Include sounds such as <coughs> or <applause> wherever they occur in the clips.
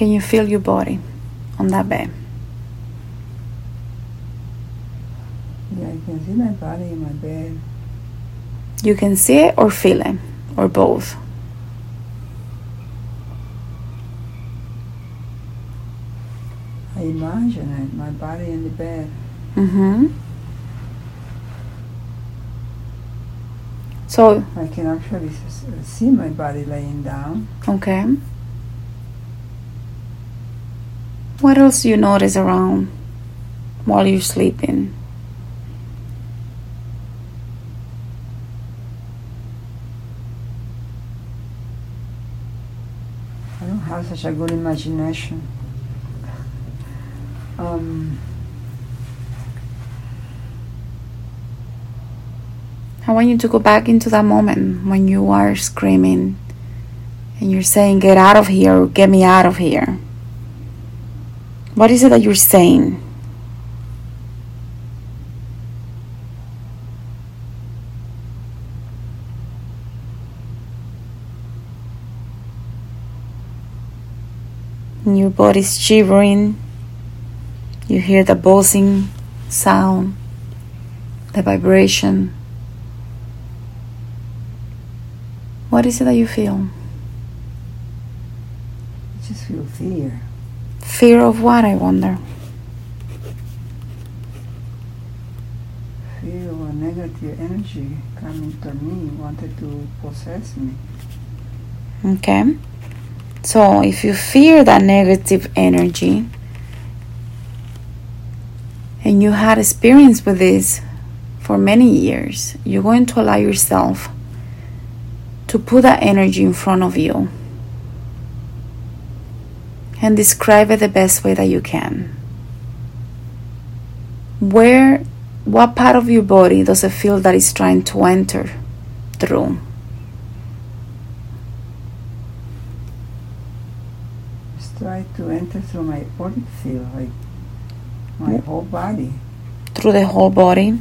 Can you feel your body on that bed? Yeah, I can see my body in my bed. You can see it or feel it, or both. I imagine it, my body in the bed. Mm-hmm. So, I can actually see my body laying down. okay. What else do you notice around while you're sleeping? I don't have such a good imagination. Um, I want you to go back into that moment when you are screaming and you're saying, Get out of here, or get me out of here. What is it that you're saying? Your body's shivering. You hear the buzzing sound, the vibration. What is it that you feel? I just feel fear. Fear of what, I wonder? Fear of a negative energy coming to me, wanted to possess me. Okay. So if you fear that negative energy and you had experience with this for many years, you're going to allow yourself to put that energy in front of you and describe it the best way that you can. Where, what part of your body does it feel that it's trying to enter through? Just try to enter through my auric field, like my mm. whole body. Through the whole body?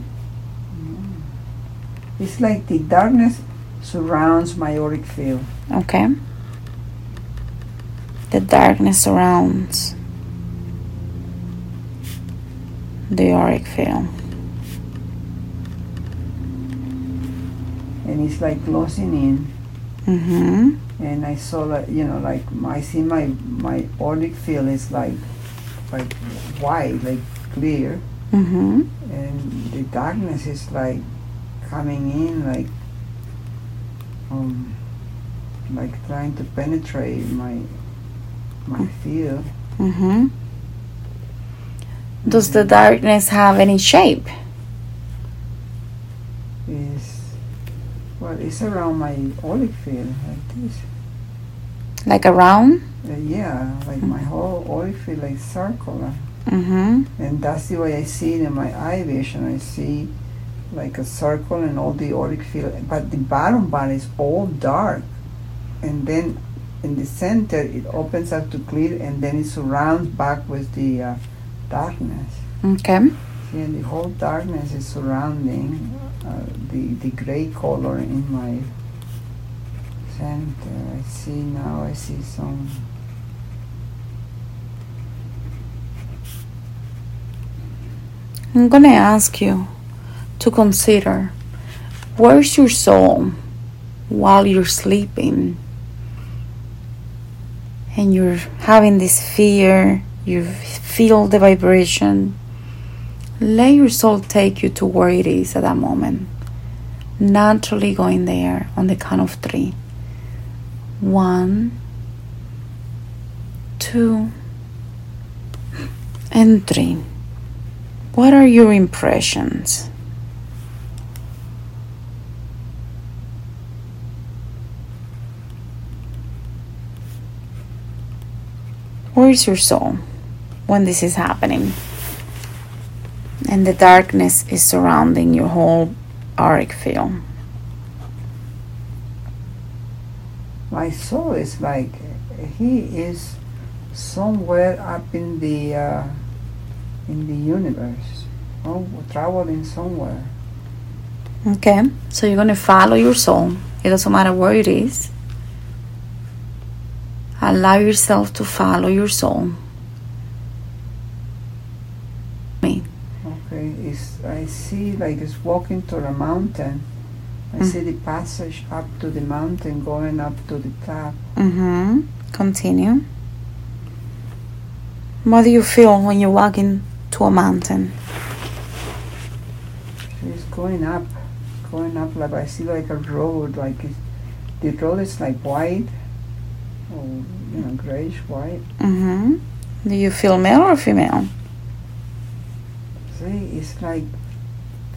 Mm. It's like the darkness surrounds my auric field. Okay. The darkness surrounds the auric field. and it's like closing in Mm-hmm. and i saw that you know like i see my my auric field is like like white like clear Mm-hmm. and the darkness is like coming in like um like trying to penetrate my my field Mm-hmm. Does the darkness have any shape? is well it's around my auric field like this Like around? uh, yeah like my whole auric field like circular Mm-hmm. And that's the way I see it in my eye vision. I see like a circle and all the auric field, but the bottom part is all dark. And then in the center, it opens up to clear, and then it surrounds back with the uh, darkness. Okay. See, and the whole darkness is surrounding uh, the the gray color in my center. I see now. I see some. I'm gonna ask you to consider where's your soul while you're sleeping and you're having this fear, you feel the vibration. Let your soul take you to where it is at that moment. Naturally going there on the count of three. One, two, and three. What are your impressions? Where is your soul when this is happening? And the darkness is surrounding your whole auric field. my soul is like he is somewhere up in the uh, in the universe oh, traveling somewhere Okay, so you're going to follow your soul. It doesn't matter where it is. Allow yourself to follow your soul. Me. Okay, it's, I see like it's walking to a mountain. I Mm. see the passage up to the mountain, going up to the top. Mm-hmm. Continue. What do you feel when you're walking to a mountain? It's going up, going up. Like I see like a road. Like it's, the road is like white, or you know, grayish white. Mm-hmm. Do you feel male or female? See, it's like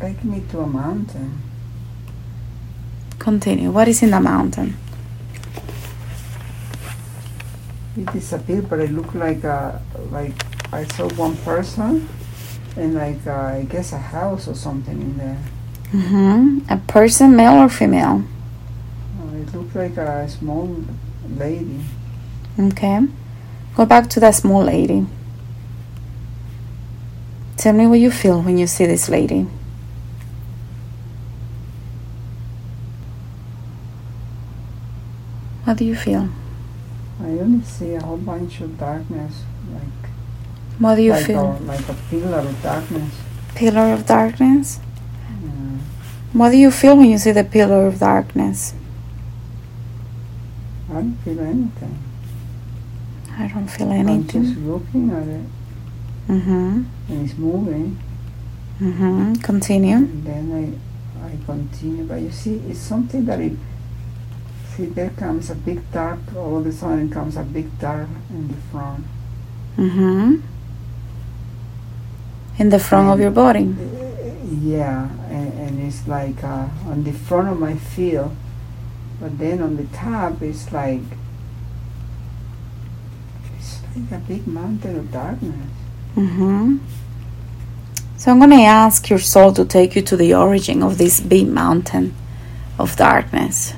taking me to a mountain. Continue. What is in the mountain? It disappeared, but it looked like a like I saw one person, and like uh, I guess a house or something in there. Mm-hmm. A person, male or female? Uh, it looked like a small lady. Okay. Go back to that small lady. Tell me what you feel when you see this lady. What do you feel? I only see a whole bunch of darkness, like What do you like feel? a like a pillar of darkness. Pillar of darkness? Yeah. What do you feel when you see the pillar of darkness? I don't feel anything. I don't feel anything. I'm just looking at it, Mm-hmm. and it's moving. Mm-hmm. Continue. And then I, I continue. But you see, it's something that it. See, there comes a big dark. All of a sudden, comes a big dark in the front. Mm-hmm. In the front of your body. Yeah, and, and it's like uh, on the front of my field, but then on the top it's like it's like a big mountain of darkness. Mm-hmm. So I'm going to ask your soul to take you to the origin of this big mountain of darkness.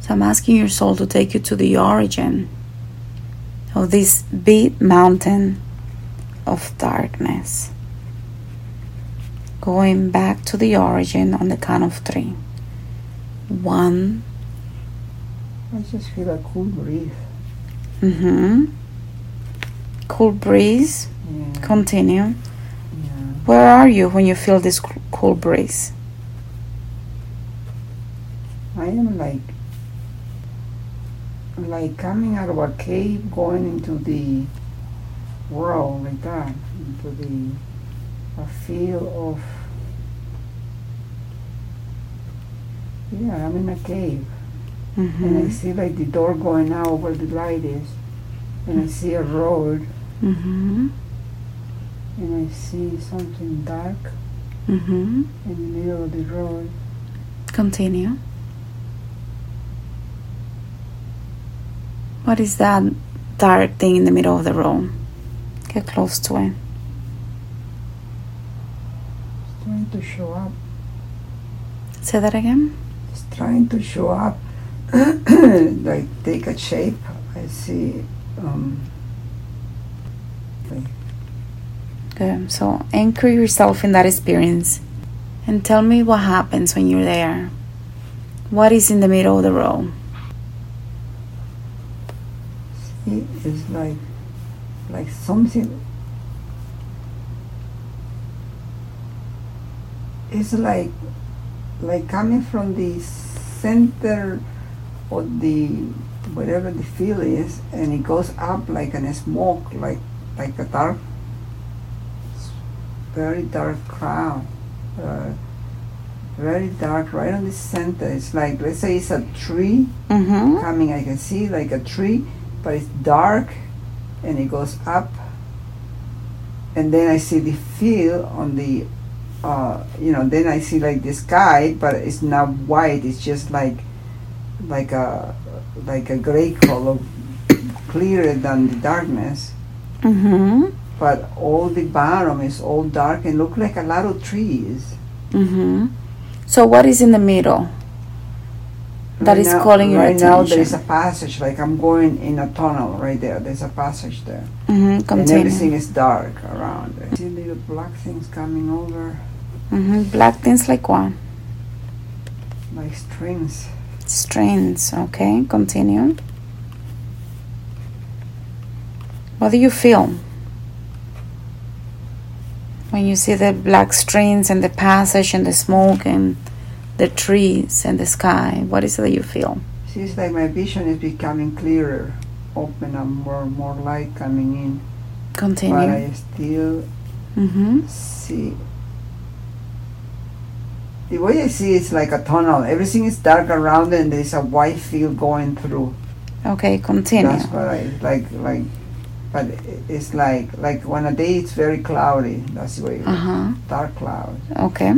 So I'm asking your soul to take you to the origin of this big mountain of darkness. Going back to the origin on the count of three. One. I just feel a cool breeze. Mm-hmm. Cool breeze. Yeah, Continue. yeah. Where are you when you feel this cool breeze? I am like like coming out of a cave, going into the world like that, into the a feel of yeah, I'm in a cave. and I Mm-hmm. see like the door going out where the light is, and I see a road, Mm-hmm. and I see something dark Mm-hmm. in the middle of the road. Continue. What is that dark thing in the middle of the road? Get close to it. It's trying to show up. Say that again. Trying to show up, <coughs> like take a shape. I see. Um, Good. So anchor yourself in that experience and tell me what happens when you're there. What is in the middle of the road? see, it's like, like something. It's like, like coming from the center of the whatever the field is, and it goes up like a smoke, like like a dark, very dark cloud, uh, very dark, right on the center. It's like let's say it's a tree Mm-hmm. coming. I can see like a tree, but it's dark, and it goes up, and then I see the field on the, uh, you know, then I see like the sky, but it's not white. It's just like, like a, like a gray color, clearer than the darkness. Mm-hmm. But all the bottom is all dark and look like a lot of trees. Mm-hmm. So what is in the middle? That Right is now- calling your right now there is a passage, like I'm going in a tunnel right there. There's a passage there. Mm-hmm. and everything is dark around. I see little black things coming over, Mm-hmm. Black things like what? like strings. Strings. Okay. Continue. What do you feel when you see the black strings and the passage and the smoke and the trees and the sky? What is it that you feel? Seems like my vision is becoming clearer, open and more more light coming in. Continue. But. I still Mm-hmm. see. The way I see it's like a tunnel. Everything is dark around and there's a white field going through. Okay, continue. That's what I like. Like, but it's like like when a day it's very cloudy. That's the way Uh huh. dark cloud. Okay.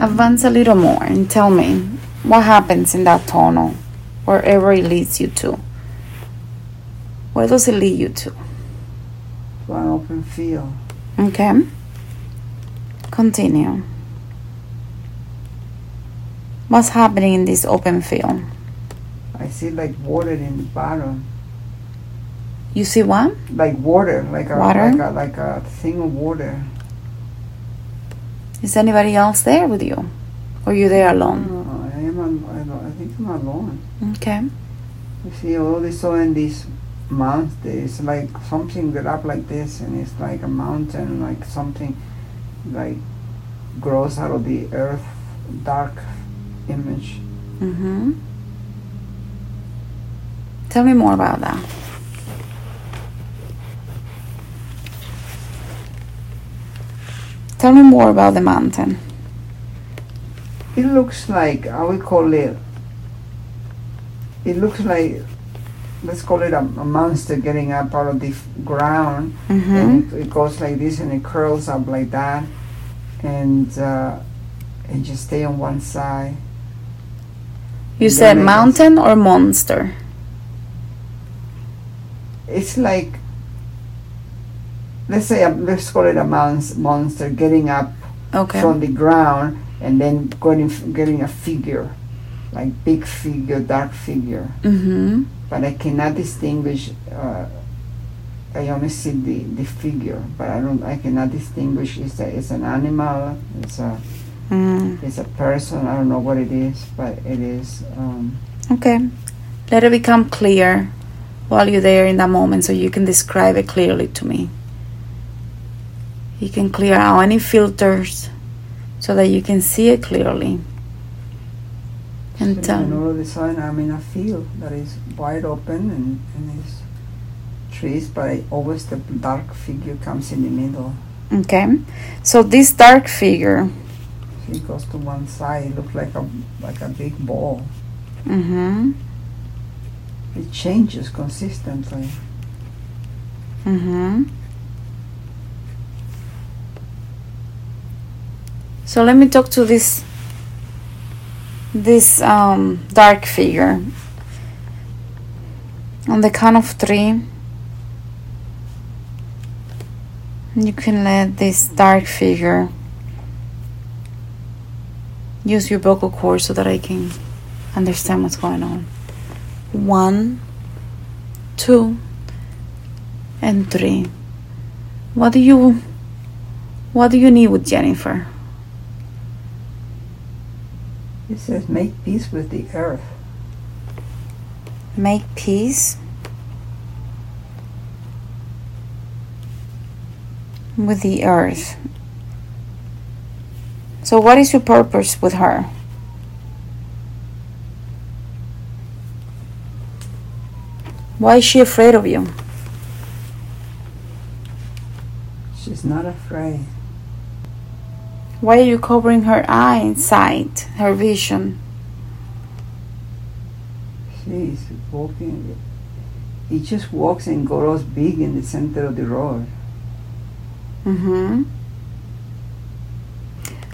Advance a little more and tell me what happens in that tunnel, wherever it leads you to. Where does it lead you to? To an open field. Okay. Continue. What's happening in this open field? I see like water in the bottom, You see what? like water, like a Water? like a like a thing of water. Is anybody else there with you? Or you there alone? Uh, I am. I, think I'm alone. Okay. You see all this all in these mountains. It's like something that up like this, and it's like a mountain, like something like grows out of the earth, dark image. Mm-hmm. Tell me more about that. Tell me more about the mountain. It looks like I would call it. It looks like let's call it a, a monster getting up out of the f- ground, Mm-hmm. and it, it goes like this, and it curls up like that, and uh, and just stay on one side. You And said mountain or monster? It's like let's say a, let's call it a mons- monster getting up Okay. from the ground and then getting getting a figure, like big figure, dark figure. Mm-hmm. but I cannot distinguish. Uh, I only see the, the figure, but I don't. I cannot distinguish. It's a, it's an animal. It's a Mm. it's a person. I don't know what it is, but it is. Um, Okay. Let it become clear while you're there in that moment so you can describe it clearly to me. You can clear out any filters so that you can see it clearly. And tell all of a sudden, I'm in a field that is wide open and and it's trees, but always the dark figure comes in the middle. Okay. So this dark figure, it goes to one side. It looks like a like a big ball. Mm mhm, It changes consistently. Mm mhm. So let me talk to this this um, dark figure. On the count of three, you can let this dark figure use your vocal cord so that I can understand what's going on. One, two, and three. What do you what do you need with Jennifer? It says, "Make peace with the earth." Make peace with the earth. So what is your purpose with her? Why is she afraid of you? She's not afraid. Why are you covering her eye eyesight, her vision? She's walking. He just walks and grows big in the center of the road. Mm-hmm.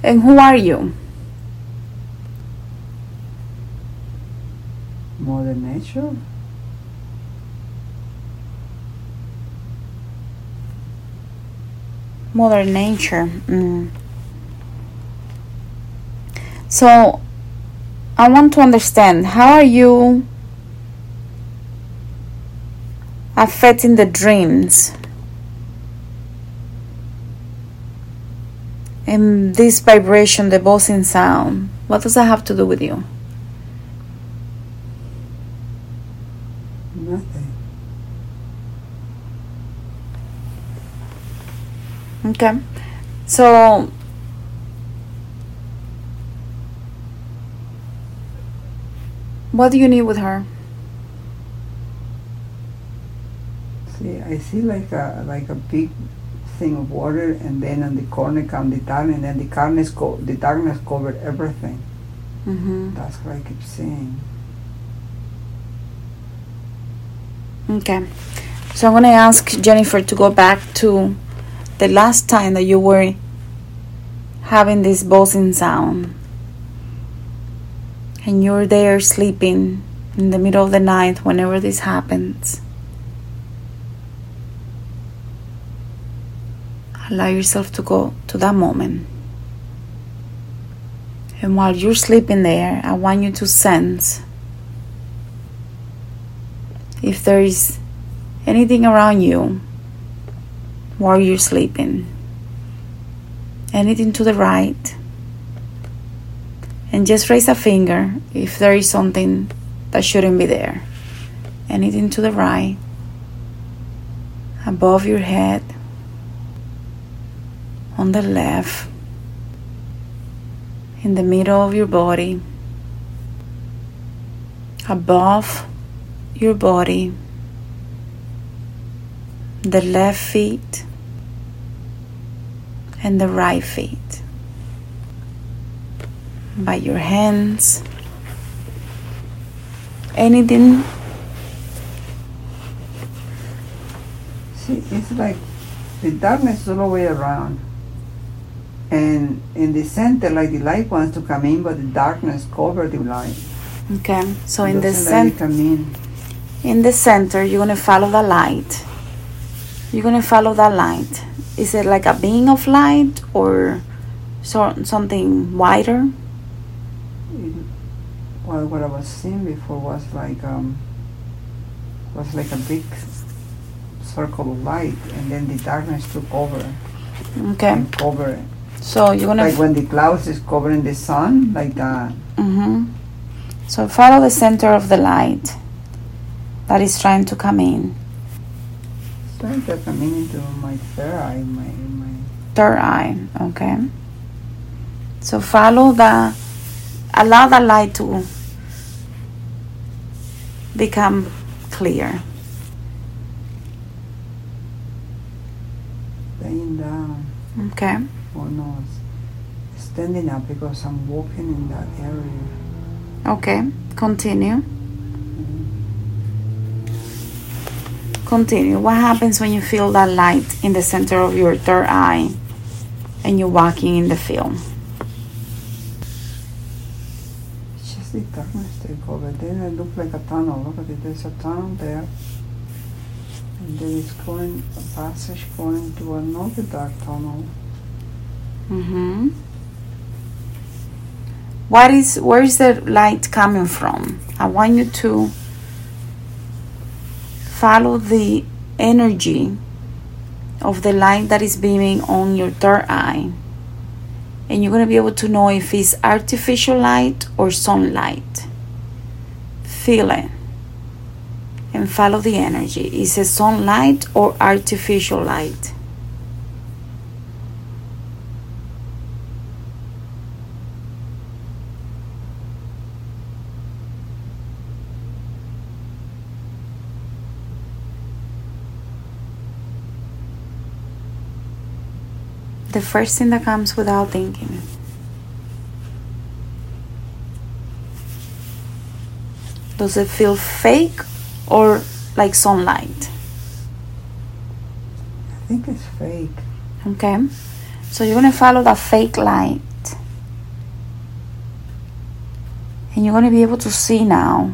And who are you? Mother Nature. Mother Nature. Mm. So I want to understand how are you affecting the dreams and this vibration, the buzzing sound. What does that have to do with you? Nothing. Okay. So what do you need with her? See, I see like a like a big thing of water, and then on the corner come the darkness, and then the darkness co- the darkness covered everything. Mm-hmm. That's what I keep seeing. Okay. So I'm going to ask Jennifer to go back to the last time that you were having this buzzing sound. And you're there sleeping in the middle of the night whenever this happens. Allow yourself to go to that moment. And while you're sleeping there, I want you to sense if there is anything around you while you're sleeping. Anything to the right. And just raise a finger if there is something that shouldn't be there. Anything to the right, above your head, on the left, in the middle of your body, above your body, the left feet, and the right feet. By your hands, anything. See, it's like the darkness is all the way around. And in the center, like the light wants to come in, but the darkness covers the light. Okay, so in the it center, in. in the center, you're gonna follow the light. You're gonna follow that light. Is it like a being of light or so, something wider? Well, what I was seeing before was like um, was like a big circle of light, and then the darkness took over Okay, and covered it. so you're gonna. Like when the clouds is covering the sun, like that. Mm-hmm. So follow the center of the light that is trying to come in. So it's coming into my third eye, my my. Third eye, okay? So follow the, allow the light to become clear. laying down. Okay? Oh no, it's standing up because I'm walking in that area. Okay, continue. Continue. What happens when you feel that light in the center of your third eye and you're walking in the field? Then it look like a tunnel. Look at it. There's a tunnel there. And then it's going a passage going to another dark tunnel. Mm-hmm. What is where is the light coming from? I want you to follow the energy of the light that is beaming on your third eye. And you're going to be able to know if it's artificial light or sunlight. Feel it. And follow the energy. Is it sunlight or artificial light? The first thing that comes without thinking. Does it feel fake or like sunlight? I think it's fake. Okay, so you're gonna follow that fake light, and you're gonna be able to see now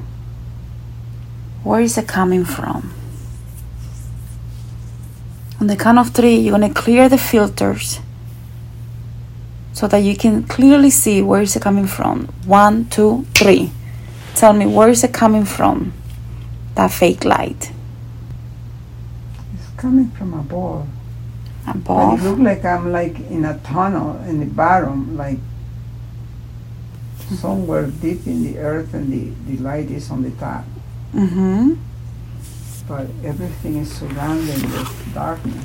where is it coming from. On the count of three, you're gonna clear the filters so that you can clearly see where is it coming from. One, two, three. Tell me where is it coming from? That fake light. It's coming from above. But it looks like I'm like in a tunnel in the bottom, like somewhere deep in the earth, and the, the light is on the top. Mm-hmm. But everything is surrounded with darkness.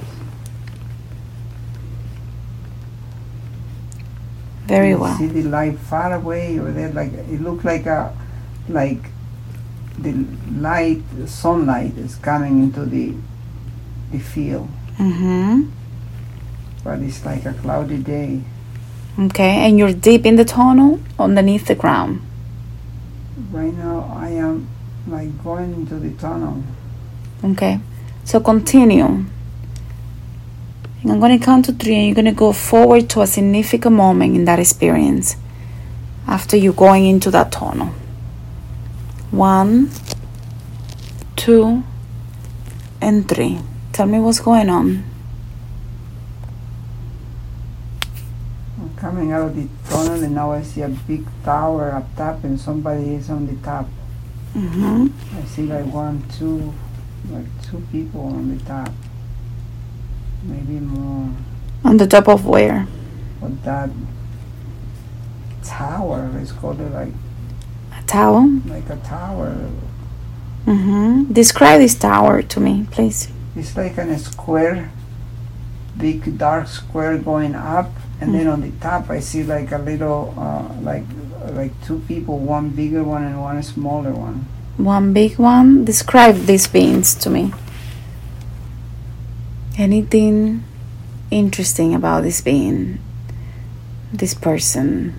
Very well. see the light far away over there. Like it looked like a, like the light, the sunlight is coming into the, the field. Mm-hmm. But it's like a cloudy day. Okay, and you're deep in the tunnel underneath the ground. Right now, I am like going into the tunnel. Okay, so continue. And I'm going to count to three, and you're going to go forward to a significant moment in that experience after you're going into that tunnel. One, two, and three. Tell me what's going on. I'm coming out of the tunnel, and now I see a big tower up top, and somebody is on the top. Mm-hmm. I see like one, two, like two people on the top. Maybe more. On the top of where? But that tower, let's it like A tower? like a tower. Mm-hmm. Describe this tower to me, please. It's like a square, big dark square going up, and then on the top I see like a little, uh, like like two people, one bigger one and one smaller one. One big one. Describe these beings to me. Anything interesting about this being? This person?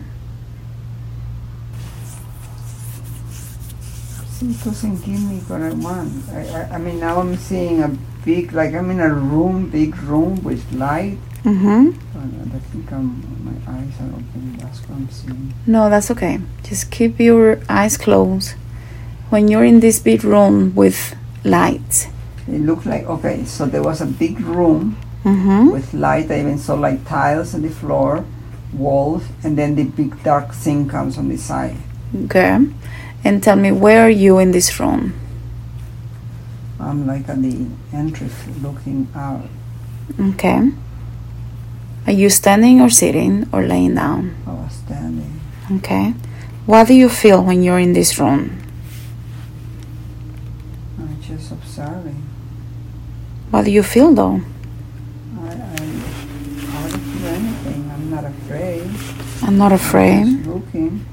It doesn't give me what I want. I, I, I mean, now I'm seeing a big, like I'm in a room, big room with light. Mm-hmm. And I think I'm, my eyes are open. That's what I'm seeing. No, that's okay. Just keep your eyes closed. When you're in this big room with lights. It looked like okay. So there was a big room Mm-hmm. with light. I even saw like tiles on the floor, walls, and then the big dark thing comes on the side. Okay. And tell me, where are you in this room? I'm like at the entrance looking out. Okay. Are you standing or sitting or laying down? I was standing. Okay. What do you feel when you're in this room? I'm just observing. What do you feel though? I, I hardly feel anything. I'm not afraid. I'm not afraid. Just looking,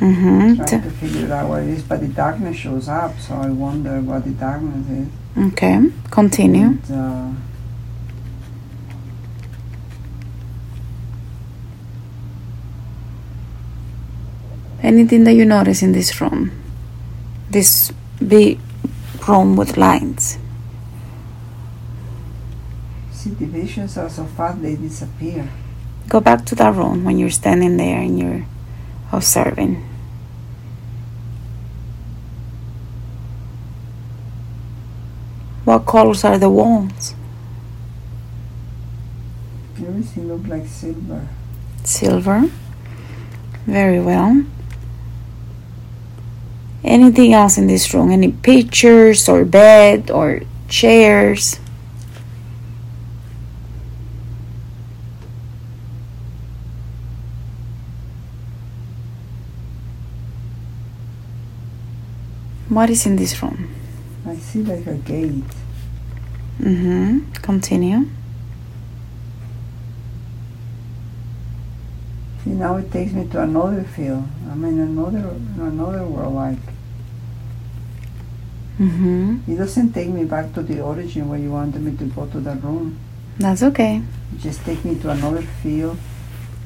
Mm-hmm. trying to figure out what it is. But the darkness shows up, so I wonder what the darkness is. Okay. Continue. And, uh, Anything that you notice in this room? This big room with lights. See, the visions are so fast they disappear. Go back to that room when you're standing there and you're observing. What colors are the walls? Everything looks like silver. Silver. Very well. Anything else in this room? Any pictures or bed or chairs? What is in this room? I see like a gate. Mm-hmm. Continue. See, now it takes me to another field. I'm in another in another world. Like Mm-hmm. it doesn't take me back to the origin where you wanted me to go to that room. That's okay. It just take me to another field.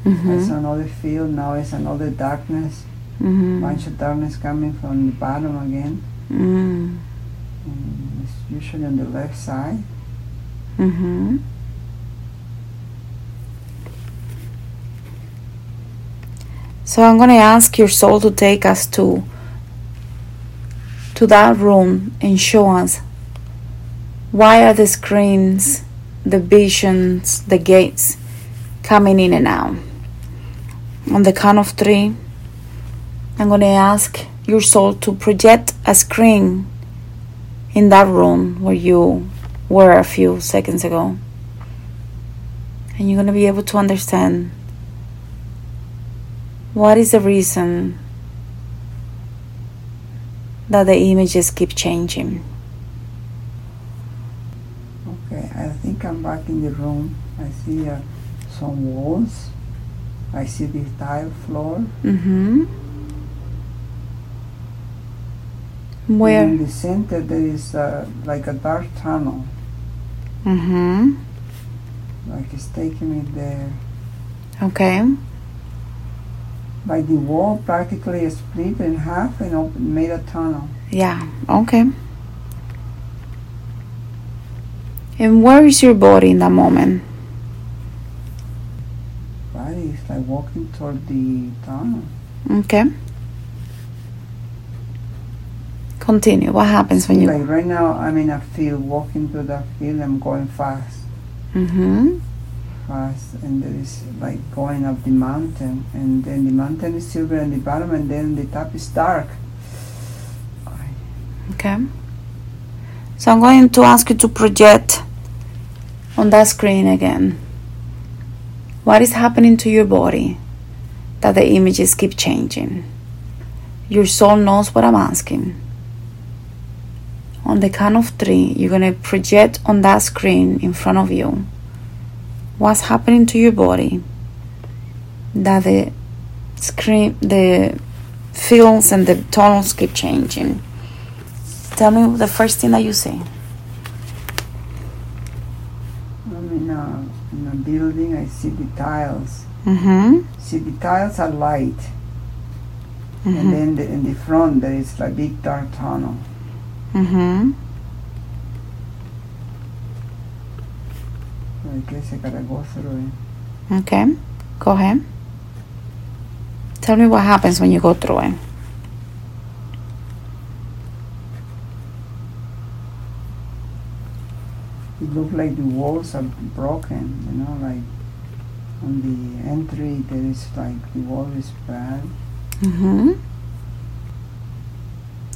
It's Mm-hmm. another field. Now it's another darkness. Mm-hmm. Bunch of darkness coming from the bottom again. Mm. And it's usually on the left side. Mm-hmm. So I'm gonna ask your soul to take us to to that room and show us why are the screens, the visions, the gates coming in and out. On the count of three, I'm gonna ask your soul to project a screen in that room where you were a few seconds ago. And you're going to be able to understand what is the reason that the images keep changing. Okay, I think I'm back in the room. I see uh, some walls I see the tile floor. Mm-hmm. Where? In the center, there is uh, like a dark tunnel. Mm-hmm. Like it's taking me there. Okay. Like the wall practically split in half and open, made a tunnel. Yeah. Okay. And where is your body in that moment? Body is like walking toward the tunnel. Okay. Continue. What happens when you? Like right now, I'm in a field, walking through the field. I'm going fast, Mm-hmm. fast, and there is like going up the mountain, and then the mountain is silver at the bottom, and then the top is dark. Okay. So I'm going to ask you to project on that screen again. What is happening to your body that the images keep changing? Your soul knows what I'm asking. On the count of three, you're going to project on that screen in front of you what's happening to your body that the screen, the fields and the tones keep changing. Tell me the first thing that you see. I'm in a, in a building. I see the tiles. Mm-hmm. See the tiles are light, Mm-hmm. and then the, in the front there is a big dark tunnel. Mm-hmm. I guess I gotta go through it. Okay. Go ahead. Tell me what happens when you go through it. It looks like the walls are broken, you know, like on the entry there is like the wall is bad. Mm-hmm.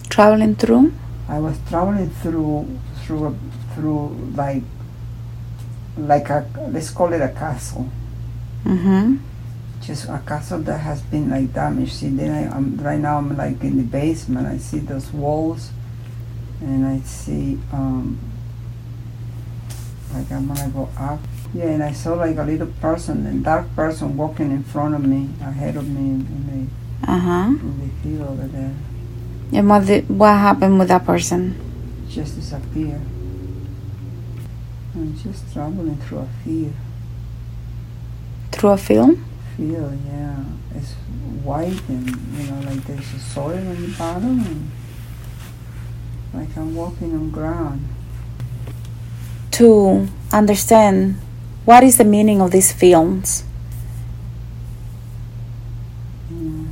Traveling through. I was traveling through through a, through like like a let's call it a castle, Mm-hmm. just a castle that has been like damaged. See, then I, I'm right now I'm like in the basement. I see those walls, and I see um like I'm gonna go up. Yeah, and I saw like a little person, a dark person walking in front of me, ahead of me in, in Uh-huh. in the field over there. And what, what happened with that person? Just disappear. I'm just traveling through a field. Through a film? Field, yeah. It's white and you know, like there's a soil on the bottom and like I'm walking on ground. To understand what is the meaning of these films. Yeah,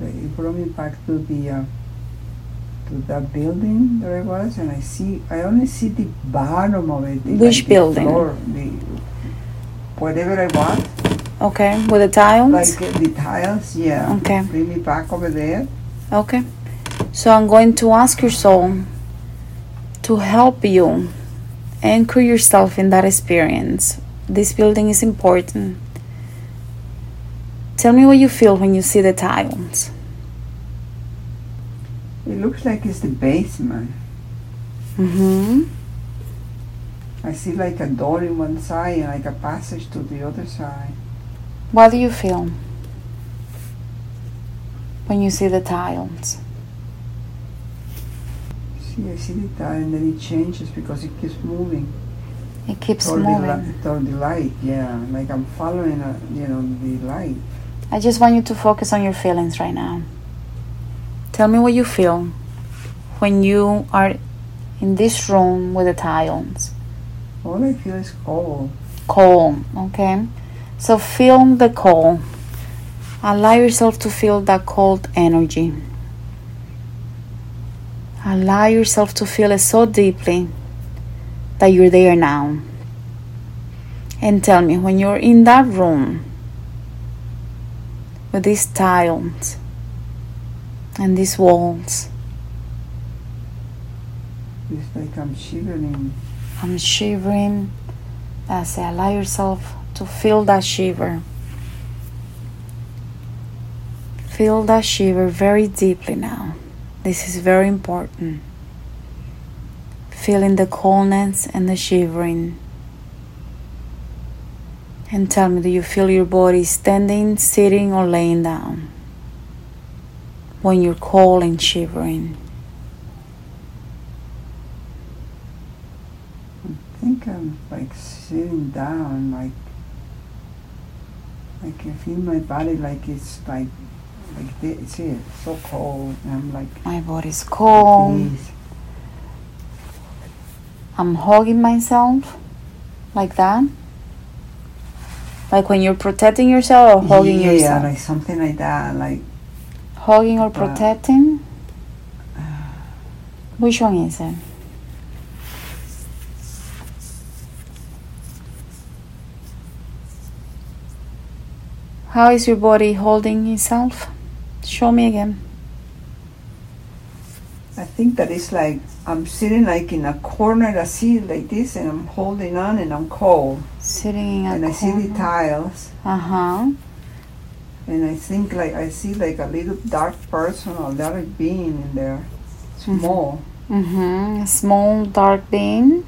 like it brought me back to the uh, to that building that I was, and I see I only see the bottom of it. the- Which like the building? Floor, the whatever I was, Okay. With the tiles? like uh, the tiles. Yeah. Okay. Bring me back over there. Okay. So I'm going to ask your soul to help you anchor yourself in that experience. This building is important. Tell me what you feel when you see the tiles. It looks like it's the basement. Mm-hmm. I see like a door in one side and like a passage to the other side. What do you feel when you see the tiles? See, I see the tile and then it changes because it keeps moving It keeps toward the, moving. li- toward the light. Yeah, like I'm following, a, you know, the light. I just want you to focus on your feelings right now. Tell me what you feel when you are in this room with the tiles. All I feel is cold. Cold, okay? So feel the cold. Allow yourself to feel that cold energy. Allow yourself to feel it so deeply that you're there now. And tell me, when you're in that room with these tiles and these walls, It's like I'm shivering. I'm shivering. That's it. Allow yourself to feel that shiver. Feel that shiver very deeply now. This is very important. Feeling the coldness and the shivering. And tell me, do you feel your body standing, sitting, or laying down? When you're cold and shivering. I think I'm like sitting down, like like I can feel my body like it's like like this. See, it's so cold. And I'm like My body's cold. I'm hugging myself like that. Like when you're protecting yourself or hugging yeah, yourself. like something like that. Like Hugging or Uh, protecting? Which one is it? How is your body holding itself? Show me again. I think that it's like I'm sitting like in a corner, I see it like this, and I'm holding on, and I'm cold, Sitting in a and I see the tiles, Uh huh. And I think like I see like a little dark person or dark being in there, small. Mm-hmm. A small dark being.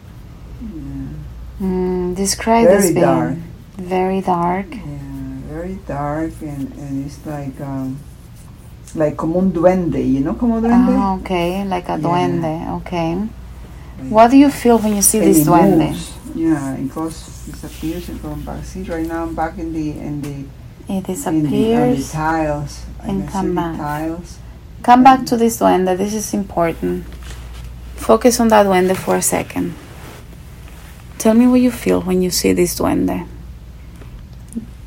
Yeah. Mm, describe Very this being. dark. Very dark. Yeah, very dark, and, and it's like um, like como un duende, you know, como duende. Ah, okay, like a Yeah. duende. Okay. Like- What do you feel when you see this duende? moves. Yeah, it goes, disappears, and comes back. See, right now I'm back in the in the It in the, disappears. tiles. And come back. Tiles. Come back to this duende. This is important. Focus on that duende for a second. Tell me what you feel when you see this duende.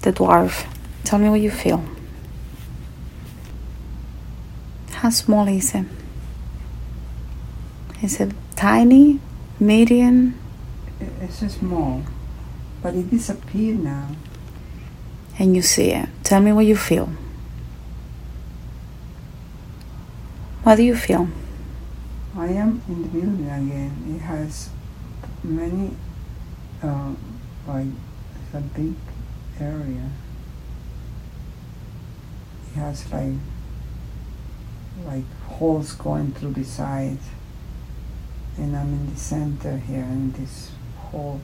The dwarf. Tell me what you feel. How small is it? Is it tiny? Medium? It's just small, but it disappeared now. And you see it. Tell me what you feel. What do you feel? I am in the building again. It has many, uh, like it's a big area. It has like like holes going through the sides, and I'm in the center here in this hole.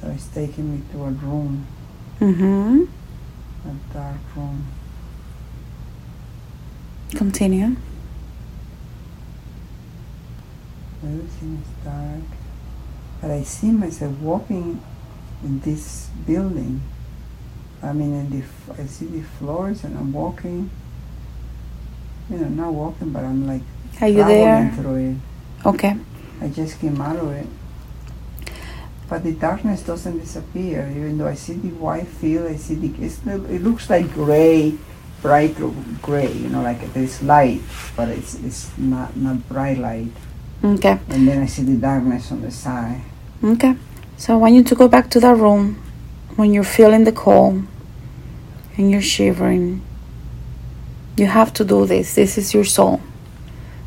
So it's taking me to a room, Mm-hmm. a dark room. Continue. Everything is dark. But I see myself walking in this building. I mean, in the I see the floors, and I'm walking. You know, not walking, but I'm like Are you there? through it. Okay. I just came out of it. But the darkness doesn't disappear, even though I see the white field. I see the. It's, it looks like gray, bright gray. You know, like there's light, but it's it's not not bright light. Okay. And then I see the darkness on the side. Okay. So I want you to go back to that room when you're feeling the cold and you're shivering. You have to do this. This is your soul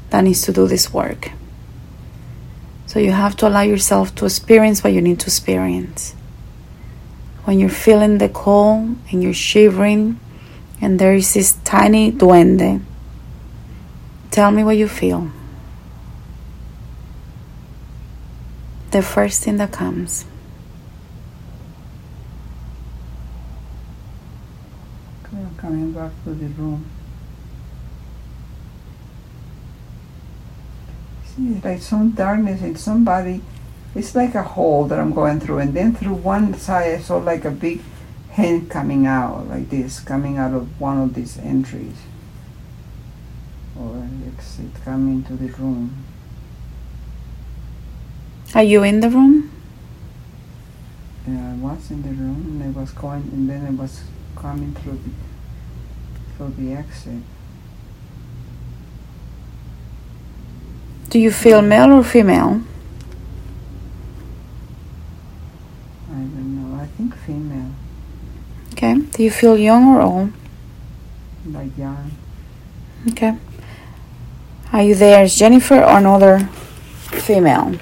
that needs to do this work. So you have to allow yourself to experience what you need to experience. When you're feeling the cold and you're shivering and there is this tiny duende, tell me what you feel. The first thing that comes. Coming back to the room. See, like some darkness in somebody. It's like a hole that I'm going through, and then through one side I saw like a big hand coming out, like this, coming out of one of these entries, or exit coming to the room. Are you in the room? Yeah, I was in the room, and I was going, and then I was coming through the through the exit. Do you feel male or female? I don't know. I think female, Okay. Do you feel young or old? like young. Okay. Are you there as Jennifer or another female?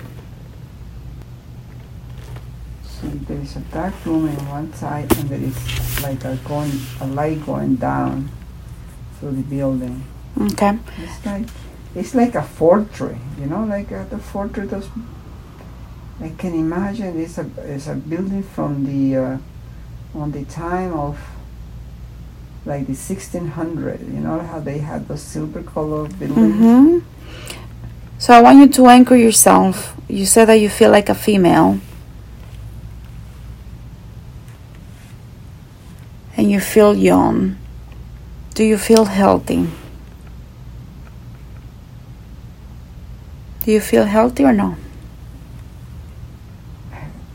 See, there is a dark room on one side, and there is like a going a light going down through the building. Okay. It's like it's like a fortress, you know, like uh, the fortress. Those I can imagine it's a it's a building from the uh, on the time of like the 1600 you know how they had those silver colored buildings hmm So I want you to anchor yourself. You said that you feel like a female. And you feel young. Do you feel healthy? Do you feel healthy or no?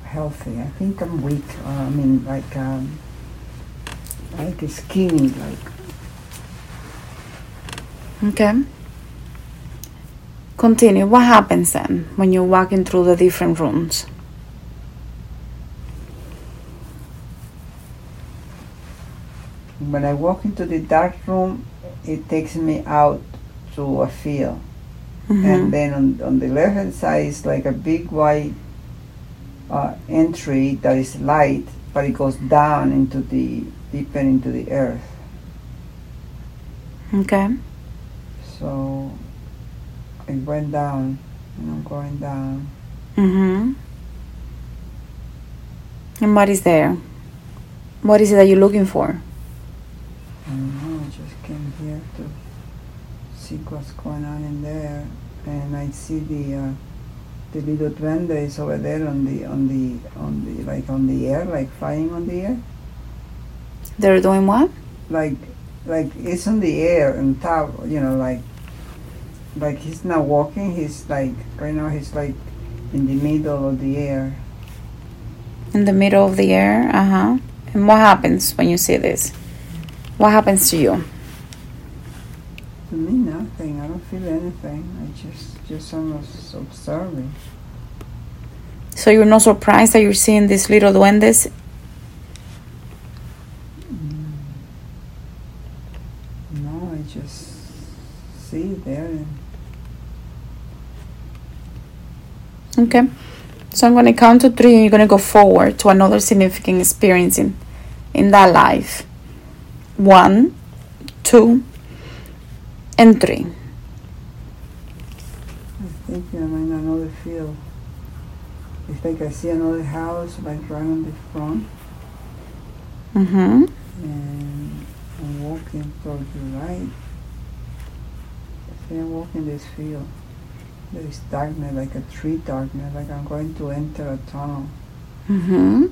healthy i think i'm weak uh, i mean like um, like skinny like Okay. Continue. What happens then when you're walking through the different rooms? when i walk into the dark room it takes me out to a field Mhm. and then on, on the left hand side is like a big white uh, entry that is light but it goes down into the deeper into the earth Okay. so it went down and i'm going down Mm-hmm. And what is there? What is it that you're looking for? I don't know, I just came here to see what's going on in there and I see the uh, the little duende is over there on the on the on the like on the air like flying on the air They're doing what? like like it's on the air and top you know like like he's not walking he's like right now he's like in the middle of the air In the middle of the air? Uh huh. And what happens when you see this? What happens to you? To me nothing I don't feel anything I just just almost observing So you're not surprised that you're seeing these little duendes? Mm. No, I just see there Okay. So I'm going to count to three and you're going to go forward to another significant experience in, in that life. One, two, and three. I think I'm in another field. It's like I see another house like right on the front Mm-hmm. and I'm walking towards the right. I See, I'm walking this field. There is darkness, like a tree darkness, like I'm going to enter a tunnel. Mm-hmm.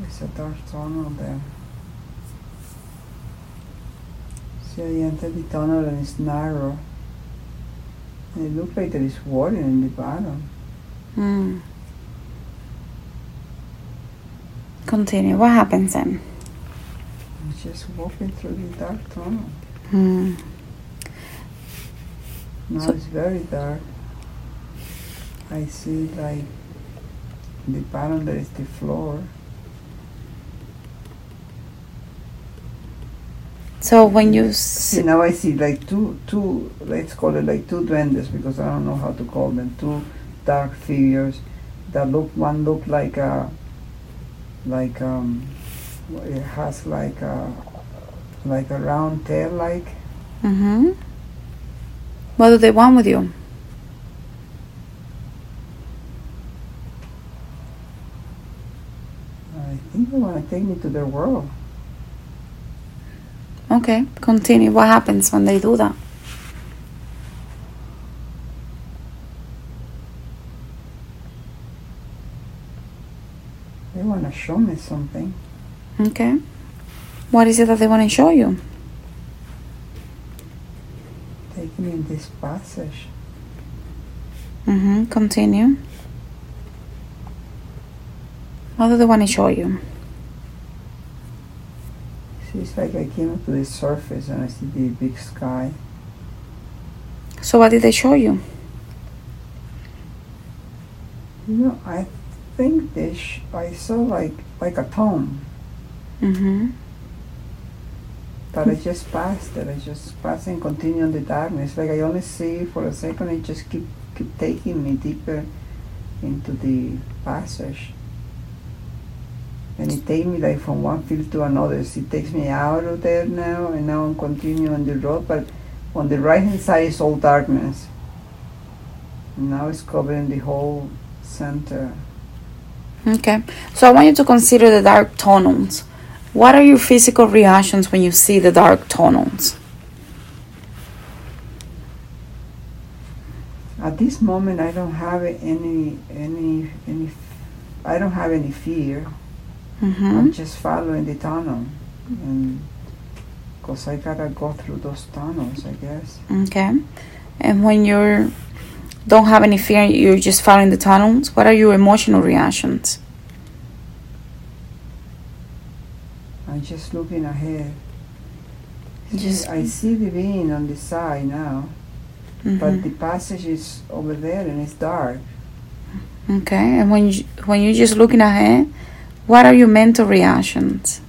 There's a dark tunnel there. See, I enter the tunnel and it's narrow. And it looks like there is water in the bottom. Mm. Continue. What happens then? I'm just walking through the dark tunnel. Mm. Now So- it's very dark. I see like the bottom there is the floor. So when you See now I see like two two let's call it like two duendes because I don't know how to call them two dark figures that look one look like a like um it has like a like a round tail like Mm-hmm. What do they want with you? I think they want to take me to their world. Okay, continue. What happens when they do that? They want to show me something. Okay. What is it that they want to show you? Take me in this passage. Mm-hmm. Continue. What do they want to show you? See, it's like I came up to the surface and I see the big sky. So what did they show you? You know, I think they sh- I saw like like a tomb, Mm-hmm. but I just passed it. I just passed and continue in the darkness. Like I only see for a second. It just keep keep taking me deeper into the passage. And it takes me like from one field to another. So it takes me out of there now, and now I'm continuing on the road. But on the right hand side is all darkness. And now it's covering the whole center. Okay. So I want you to consider the dark tunnels. What are your physical reactions when you see the dark tunnels? At this moment, I don't have any any any. I don't have any fear. Mm-hmm. I'm just following the tunnel, and because I gotta go through those tunnels, I guess. Okay. And when you don't have any fear, you're just following the tunnels. What are your emotional reactions? I'm just looking ahead. Just- I see the being on the side now, Mhm. but the passage is over there and it's dark. Okay. And when you, when you're just looking ahead, what are your mental reactions?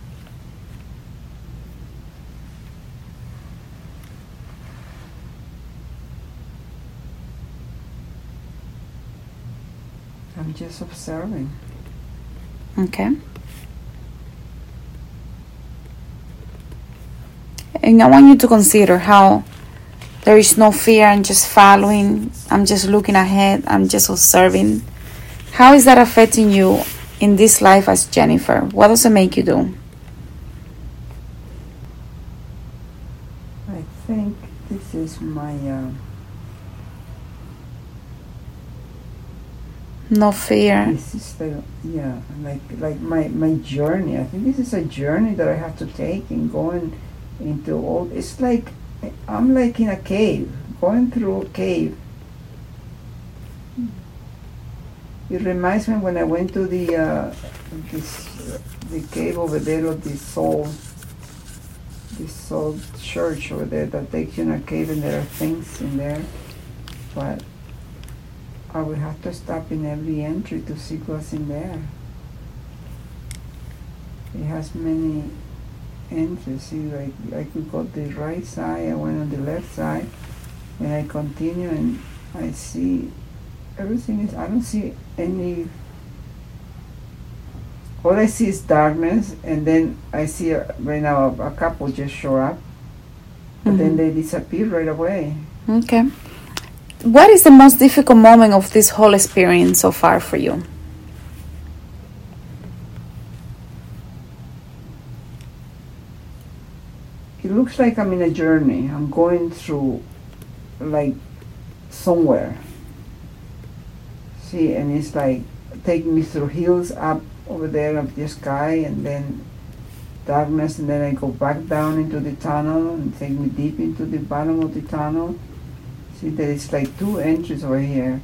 I'm just observing. Okay. And I want you to consider how there is no fear. I'm just following. I'm just looking ahead. I'm just observing. How is that affecting you in this life as Jennifer? What does it make you do? I think this is my. Uh, No fear. This is the yeah, like like my my journey. I think this is a journey that I have to take in going into all. It's like I'm like in a cave, going through a cave. It reminds me when I went to the uh, this the cave over there of the soul, the soul church over there that takes you in a cave and there are things in there, but I will have to stop in every entry to see what's in there. It has many entries. See, like I could go the right side, I went on the left side, and I continue and I see everything is. I don't see any. All I see is darkness, and then I see uh, right now a, a couple just show up, but then Mhm. they disappear right away. Okay. What is the most difficult moment of this whole experience so far for you? it looks like I'm in a journey. I'm going through like somewhere. See, and it's like taking me through hills up over there of the sky and then darkness and then I go back down into the tunnel and take me deep into the bottom of the tunnel. See there is like two entries over here.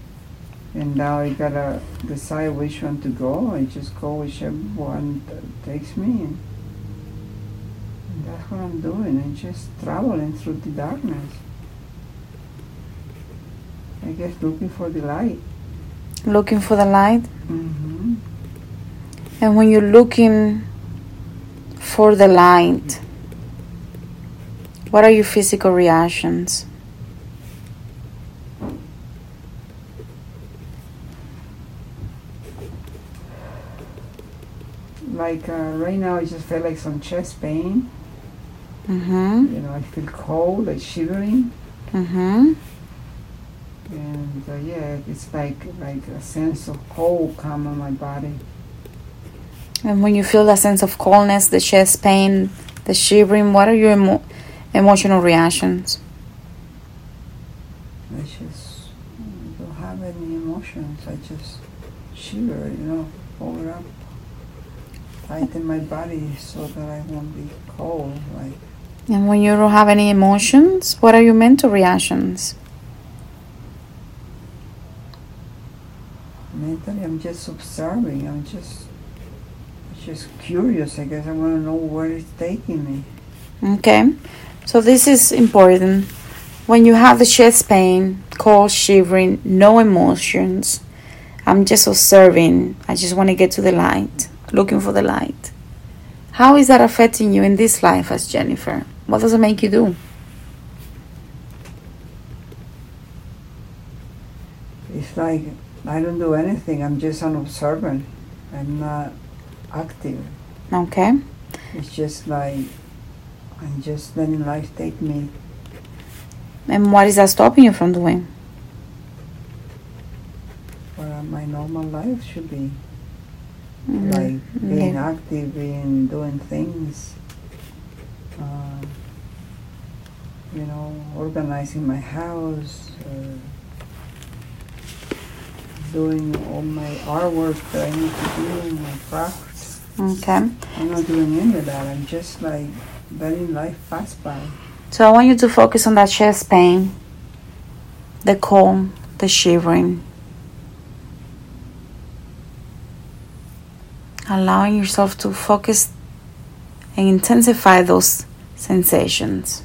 And now I gotta decide which one to go. I just go whichever one takes me and that's what I'm doing. I'm just traveling through the darkness. I guess looking for the light. Looking for the light? Mm-hmm. And when you're looking for the light, what are your physical reactions? Like uh, right now, I just feel like some chest pain. Mm-hmm. You know, I feel cold, like shivering, Mm-hmm. And uh, yeah, it's like like a sense of cold come on my body. And when you feel that sense of coldness, the chest pain, the shivering, what are your emo- emotional reactions? I just don't have any emotions. I just shiver, you know, hold up, tighten my body so that I won't be cold. Like And when you don't have any emotions, what are your mental reactions? Mentally, I'm just observing. I'm just just curious. I guess I want to know where it's taking me. Okay, so this is important. When you have the chest pain, cold, shivering, no emotions, I'm just observing. I just want to get to the light, looking for the light. How is that affecting you in this life as Jennifer? What does it make you do? It's like I don't do anything. I'm just an observant. I'm not active. Okay, It's just like I'm just letting life take me. and what is that stopping you from doing? where my normal life should be. Mhm. like being Yeah. active, being doing things. Uh, you know, organizing my house, uh, doing all my artwork that I need to do, in my crafts. Okay. I'm not doing any of that. I'm just like letting life pass by. So I want you to focus on that chest pain, the cold, the shivering. Allowing yourself to focus and intensify those sensations.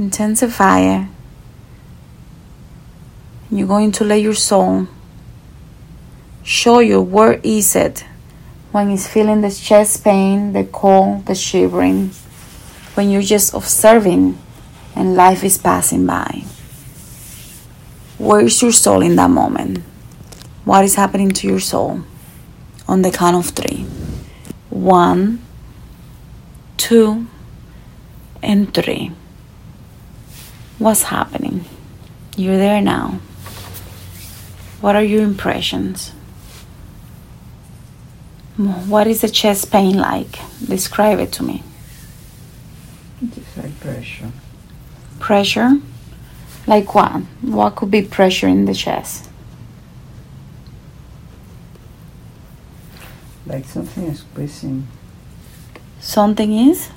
Intensify it. You're going to let your soul show you where is it when it's feeling the chest pain, the cold, the shivering, when you're just observing and life is passing by. Where is your soul in that moment? What is happening to your soul? On the count of three. One, two, and three. What's happening? You're there now. What are your impressions? What is the chest pain like? Describe it to me. Just like pressure. Pressure? Like what? What could be pressure in the chest? Like something is squeezing. Something is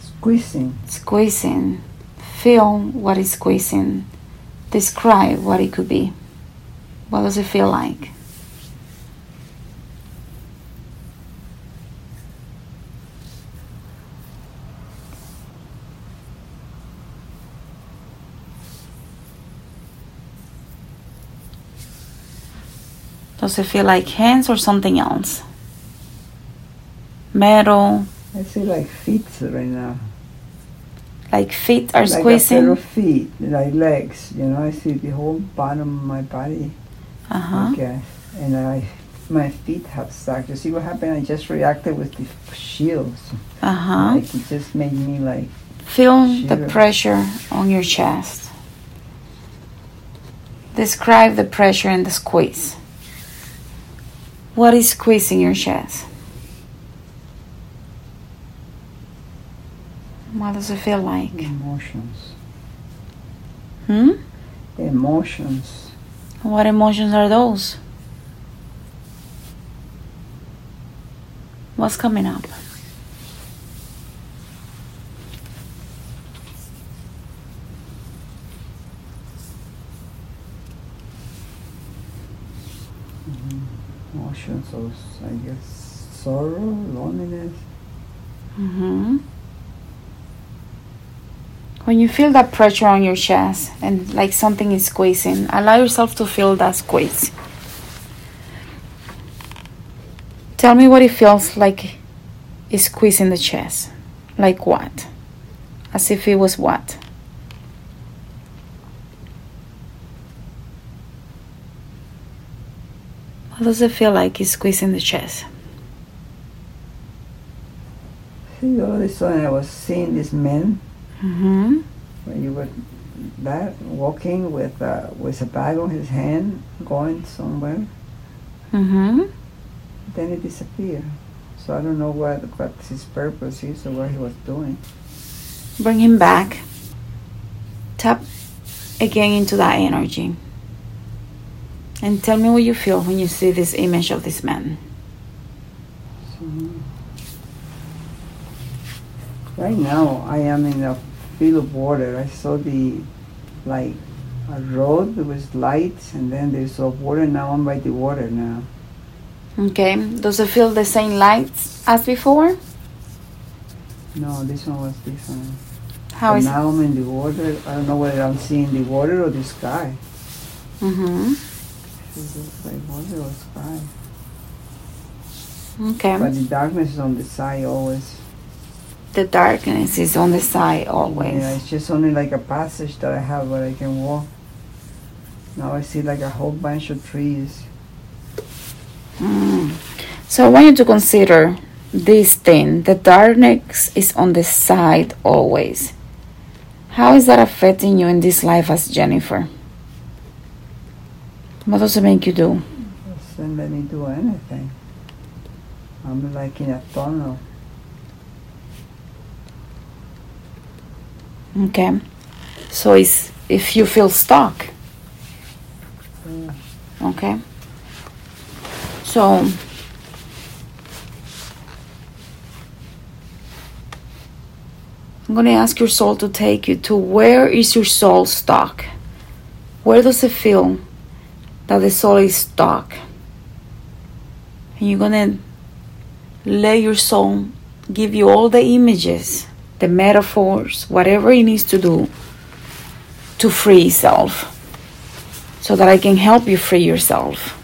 Squeezing. squeezing. Feel what is squeezing. Describe what it could be. What does it feel like? Does it feel like hands or something else? Metal, I feel like feet right now. Like feet are like a pair squeezing. of feet, like legs. You know, I see the whole bottom of my body. Uh huh. Okay, and I, my feet have sagged. You see what happened? I just reacted with the shields. Uh huh. Like it just made me like Feel the pressure on your chest. Describe the pressure and the squeeze. What is squeezing your chest? What does it feel like? emotions. Hmm? Emotions. What emotions are those? What's coming up? Emotions of, I guess, sorrow, loneliness. hmm When you feel that pressure on your chest and like something is squeezing, allow yourself to feel that squeeze. Tell me what it feels like is squeezing the chest. Like what? As if it was what? What does it feel like is squeezing the chest? See, all a sudden I was seeing these men Mm-hmm. when you were that walking with uh, with a bag on his hand, going somewhere. Mm-hmm. Then it disappeared. So I don't know what what his purpose is or what he was doing. Bring him back. Tap again into that energy. And tell me what you feel when you see this image of this man. So, right now I am in a field of water. I saw the like a road with lights and then there's a water now I'm by the water now. Okay. Does it feel the same lights as before? No, this one was different. How But is now I'm in the water. I don't know whether I'm seeing the water or the sky. Mm-hmm. It looks like water or sky. Okay. But the darkness is on the side always. The darkness is on the side always. Yeah, it's just only like a passage that I have where I can walk. Now I see like a whole bunch of trees. Mm. So I want you to consider this thing. The darkness is on the side always. How is that affecting you in this life as Jennifer? What does it make you do? Doesn't let me do anything. I'm like in a tunnel. Okay. So it's if you feel stuck. Okay. So I'm going to ask your soul to take you to where is your soul stuck? Where does it feel that the soul is stuck? And you're going to let your soul give you all the images, the metaphors, whatever it needs to do to free itself so that I can help you free yourself.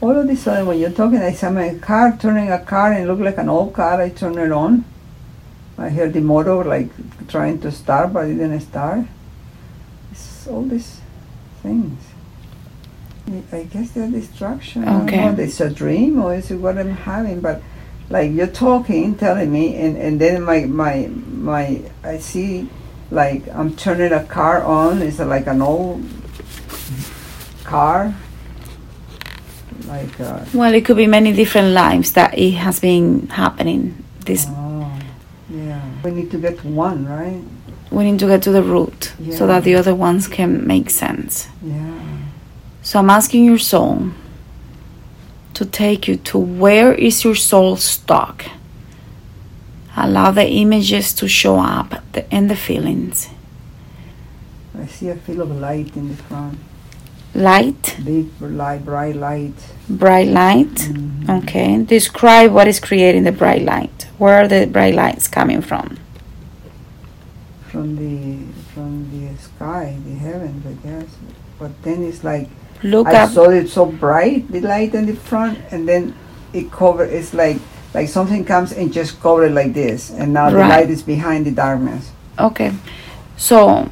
All of this sudden, when you're talking, I saw my car turning a car and it looked like an old car. I turned it on. I heard the motor like trying to start, but it didn't start. It's all these things. I- I guess they're distraction. I Okay. don't know. It's a dream or is it what I'm having? But like you're talking, telling me, and, and then my my my I see like I'm turning a car on. It's like an old car. Like uh, Well, it could be many different lives that it has been happening. This oh yeah. We need to get one, right? we need to get to the root so that the other ones can make sense. Yeah. So I'm asking your soul to take you to where is your soul stuck. Allow the images to show up the, and the feelings. I see a field of light in the front. Light, Big light, bright light. bright light. Mhm. Okay. Describe what is creating the bright light. Where are the bright lights coming from? From the from the sky, the heavens, I guess. But then it's like Look I up. saw it so bright, the light in the front, and then it covered. It's like like something comes and just cover it like this, and now the light is behind the darkness. Okay. So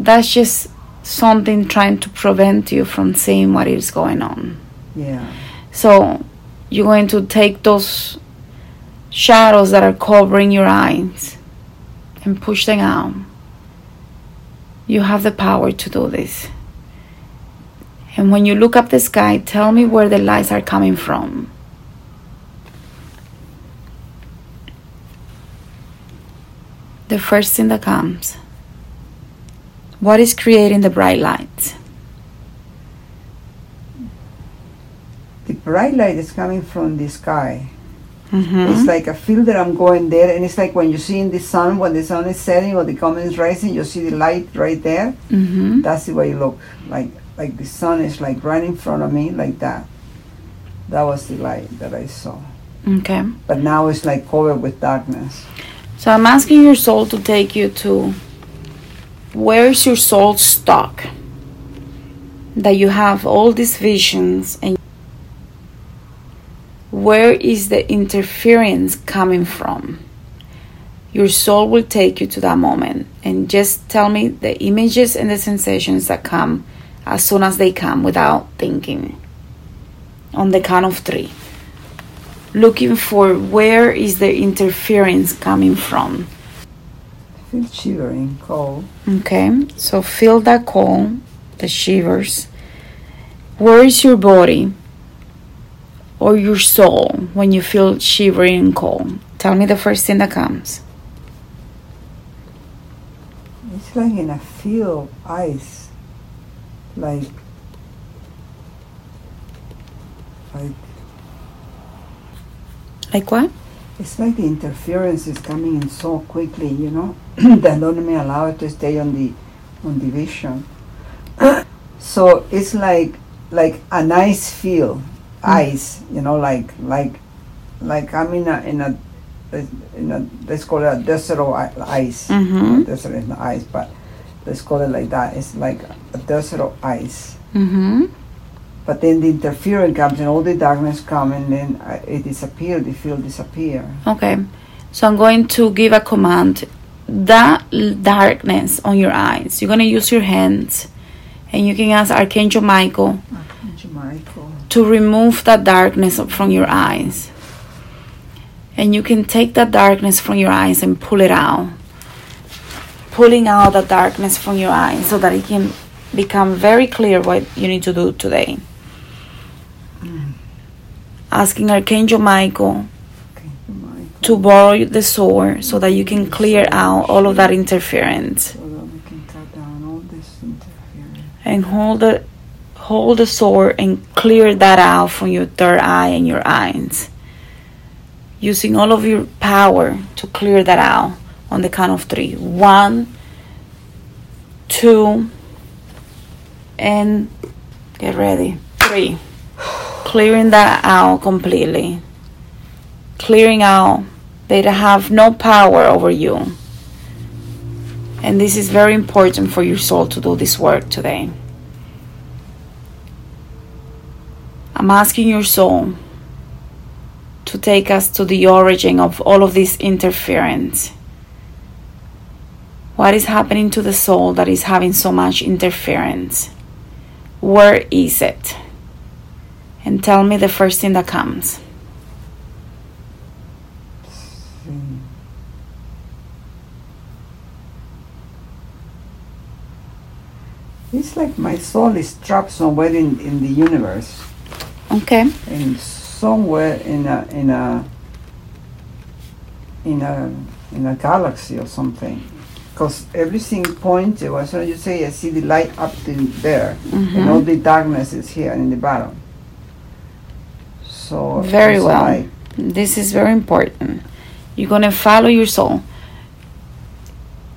that's just something trying to prevent you from seeing what is going on. Yeah. So you're going to take those shadows that are covering your eyes and push them out. You have the power to do this. And when you look up the sky, tell me where the lights are coming from. The first thing that comes. What is creating the bright light? The bright light is coming from the sky. Mm-hmm. It's like a field that I'm going there, and it's like when you see in the sun, when the sun is setting or the sun is rising, you see the light right there. mm-hmm. That's the way you look like. Like the sun is like right in front of me, like that. That was the light that I saw. Okay. But now it's like covered with darkness. So I'm asking your soul to take you to where is your soul stuck? That you have all these visions and where is the interference coming from? Your soul will take you to that moment and just tell me the images and the sensations that come as soon as they come without thinking. On the count of three looking for where is the interference coming from. I feel shivering, cold. Okay, so feel that cold, the shivers. Where is your body or your soul when you feel shivering and cold? Tell me the first thing that comes. It's like in a field of ice. Like, like Like what? it's like the interference is coming in so quickly, you know, <clears throat> that don't allow it to stay on the on the vision. <clears throat> so it's like like a nice field, ice, you know, like like like I'm in a in a in a let's call it a desert of ice. Mhm. Desert is not ice, but let's call it like that. It's like a desert of ice. Mm-hmm. But then the interference comes and all the darkness come and then uh, it disappears, the field disappear. Okay, so I'm going to give a command. That darkness on your eyes, you're going to use your hands and you can ask Archangel Michael Archangel Michael. to remove that darkness from your eyes. And you can take that darkness from your eyes and pull it out. Pulling out the darkness from your eyes so that it can become very clear what you need to do today. Mm. Asking Archangel Michael Okay, Michael, to borrow the sword so that you can clear out all of that interference. So that we can cut down all this interference. and hold the hold the sword and clear that out from your third eye and your eyes. Using all of your power to clear that out on the count of three. One two and get ready. Three. Clearing that out completely. Clearing out. They have no power over you. And this is very important for your soul to do this work today. I'm asking your soul to take us to the origin of all of this interference. What is happening to the soul that is having so much interference? Where is it? And tell me the first thing that comes. Hmm. It's like my soul is trapped somewhere in, in the universe, Okay. and somewhere in a in a in a in a galaxy or something. Because everything points. Eh, as soon as you say, I see the light up there, and mm-hmm. all the darkness is here in the bottom. So Very well. like- This is very important. You're going to follow your soul.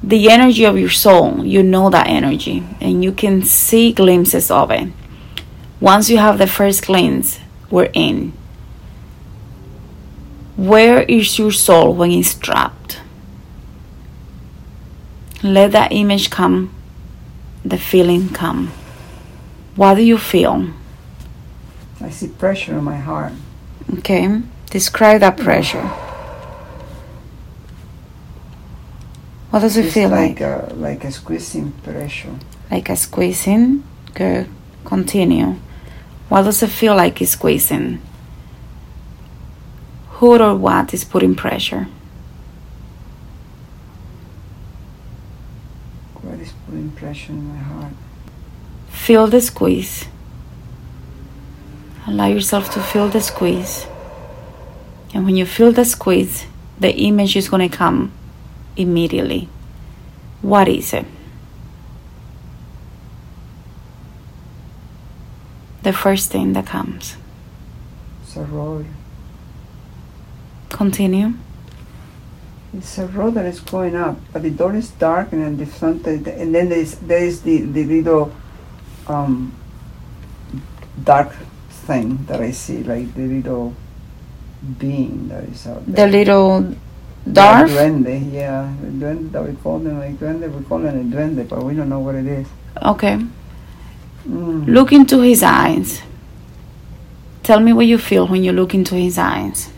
The energy of your soul, you know that energy, and you can see glimpses of it. Once you have the first glimpse, we're in. Where is your soul when it's trapped? Let that image come, the feeling come. What do you feel? I see pressure in my heart. Okay, describe that pressure. What does it It's feel like like? a, like a squeezing pressure. Like a squeezing? Good. Continue. What does it feel like it's squeezing? Who or what is putting pressure? Is pressure in my heart? Feel the squeeze. Allow yourself to feel the squeeze. And when you feel the squeeze, the image is going to come immediately. What is it? The first thing that comes. It's a. Continue. It's a road that is going up, but the door is dark, and then the front, and then there is there is the the little um, dark thing that I see, like the little being that is out The little dark? dwarf. duende, yeah, the duende that we call them like duende. We call them a duende, but we don't know what it is. Okay. Mm. Look into his eyes. Tell me what you feel when you look into his eyes.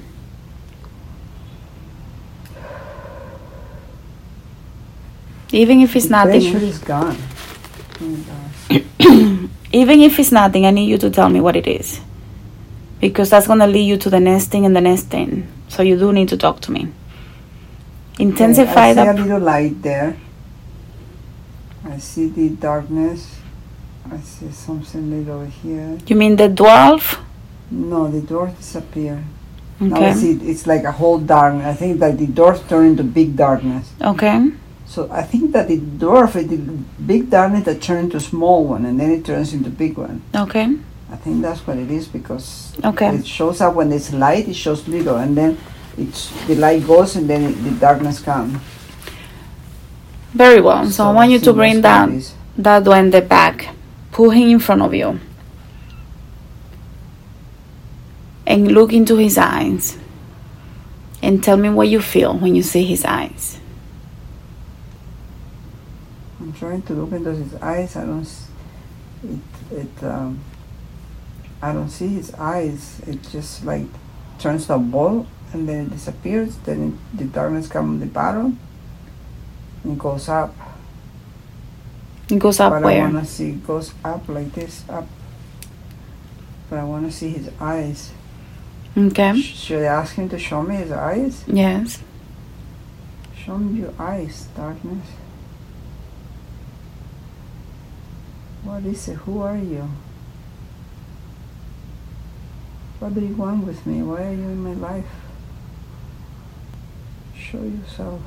Even if it's the pressure nothing, is gone. Oh <coughs> even if it's nothing, I need you to tell me what it is. Because that's going to lead you to the next thing and the next thing. So you do need to talk to me. Intensify I see a little light there. I see the darkness. I see something little here. You mean the dwarf? No, the door disappeared. Now I Okay. see it's like a whole darkness. I think that the doors turn into big darkness. Okay. So I think that the dwarf is the big darkness that turns into a small one, and then it turns into a big one. Okay. I think that's what it is because Okay. it shows up when it's light. It shows little, and then it's the light goes, and then it, the darkness comes. Very well. So, I want you to bring that what it is. that duende back. Put him in front of you. And look into his eyes. And tell me what you feel when you see his eyes. I'm trying to look into his eyes. I don't. It. It. Um, I don't see his eyes. It just like turns to a ball and then it disappears. Then it, the darkness comes on the bottom. And it goes up. It goes up but I wanna see it goes up like this up. But I wanna see his eyes. Okay. Sh- Should I ask him to show me his eyes? Yes. Show me your eyes, darkness. What is it? Who are you? What do you want with me? Why are you in my life? Show yourself.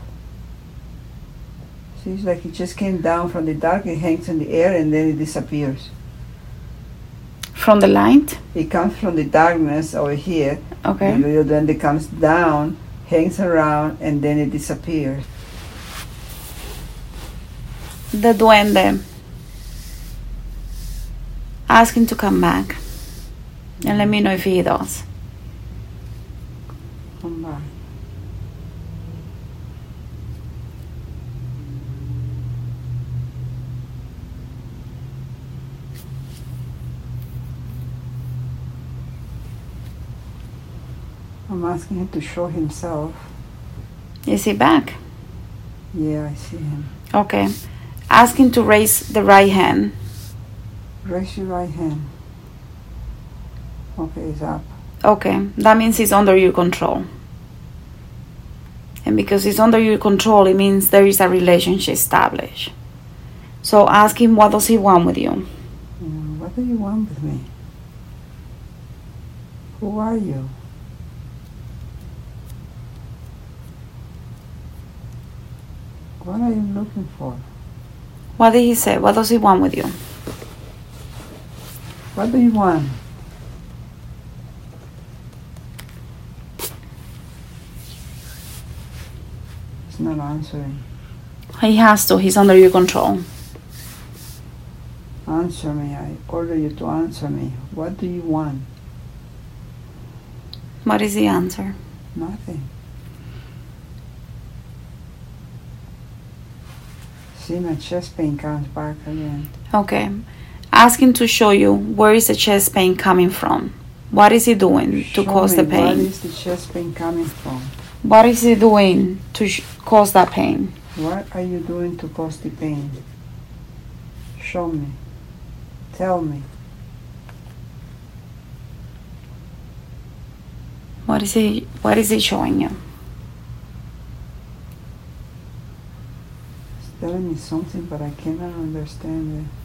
See, it's like it just came down from the dark, it hangs in the air, and then it disappears. From the light? It comes from the darkness over here, Okay. and then it comes down, hangs around, and then it disappears. The duende. Ask him to come back. And let me know if he does. Come back. I'm asking him to show himself. Is he back? Yeah, I see him. Okay. Ask him to raise the right hand. Raise your right hand. Okay, it's up. Okay. That means he's under your control. And because he's under your control, it means there is a relationship established. So ask him what does he want with you? What do you want with me? Who are you? What are you looking for? What did he say? What does he want with you? What do you want? He's not answering. He has to. He's under your control. Answer me. I order you to answer me. What do you want? What is the answer? Nothing. See, my chest pain comes back again. Okay. Ask him to show you where is the chest pain coming from. What is he doing to Show cause me the pain? What is the chest pain coming from? What is he doing to sh- cause that pain? What are you doing to cause the pain? Show me. Tell me. What is he what is he showing you? It's telling me something, but I cannot understand it.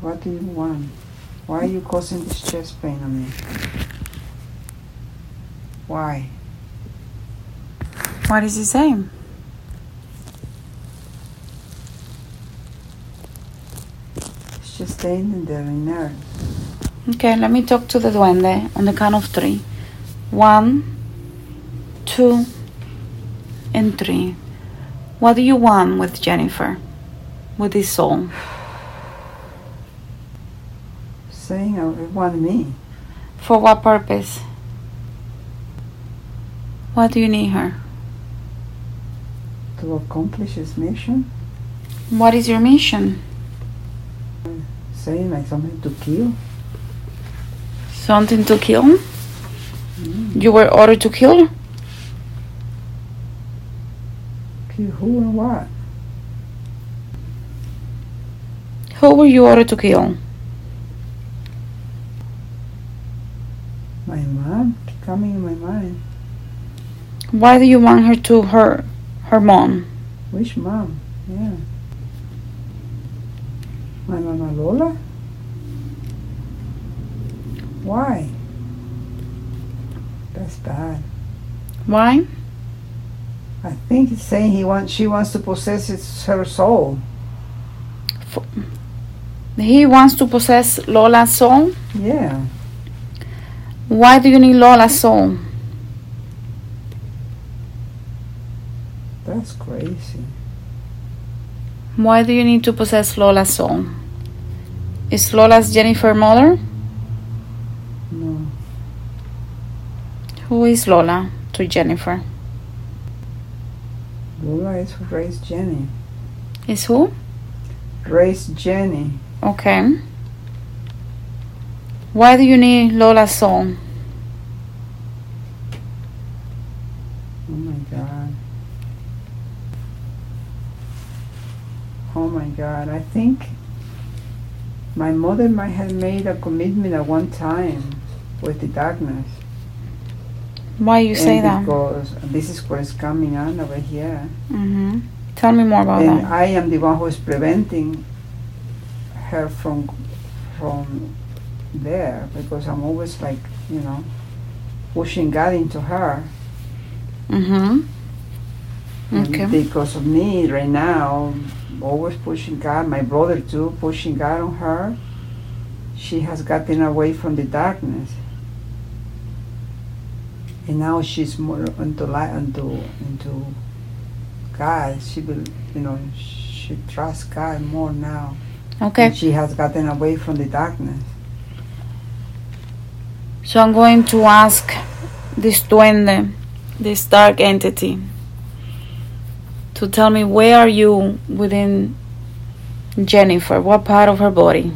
What do you want? Why are you causing this chest pain on me? Why? What is he saying? It's just staying in there in there. Okay, let me talk to the duende on the count of three. One, two, and three. What do you want with Jennifer? With this soul? Saying I want me. For what purpose? What do you need her? to accomplish his mission. What is your mission? Saying like something to kill. Something to kill? Mm. You were ordered to kill? Kill who and what? Who were you ordered to kill? My mom coming in my mind. Why do you want her to her her mom? Which mom? Yeah. My mama Lola? Why? That's bad. Why? I think it's saying he wants she wants to possess his, her soul. He wants to possess Lola's soul? Yeah. Why do you need Lola's soul? That's crazy. Why do you need to possess Lola's soul? Is Lola's Jennifer mother? No. Who is Lola to Jennifer? Lola is who raised Jenny. Is who? Raised Jenny. Okay. Why do you need Lola's soul? Oh my god. Oh my god. I think my mother might have made a commitment at one time with the darkness. Why you say that? because this is what is coming on over here. Mm-hmm. Tell me more about and that. I am the one who is preventing her from from there because I'm always like you know pushing God into her. Mm-hmm. And Because of me right now, always pushing God, my brother too, pushing God on her. She has gotten away from the darkness. And now she's more into light, into into God. She will, you know, she trusts God more now. Okay. And she has gotten away from the darkness. So I'm going to ask this duende, this dark entity, to tell me where are you within Jennifer? What part of her body?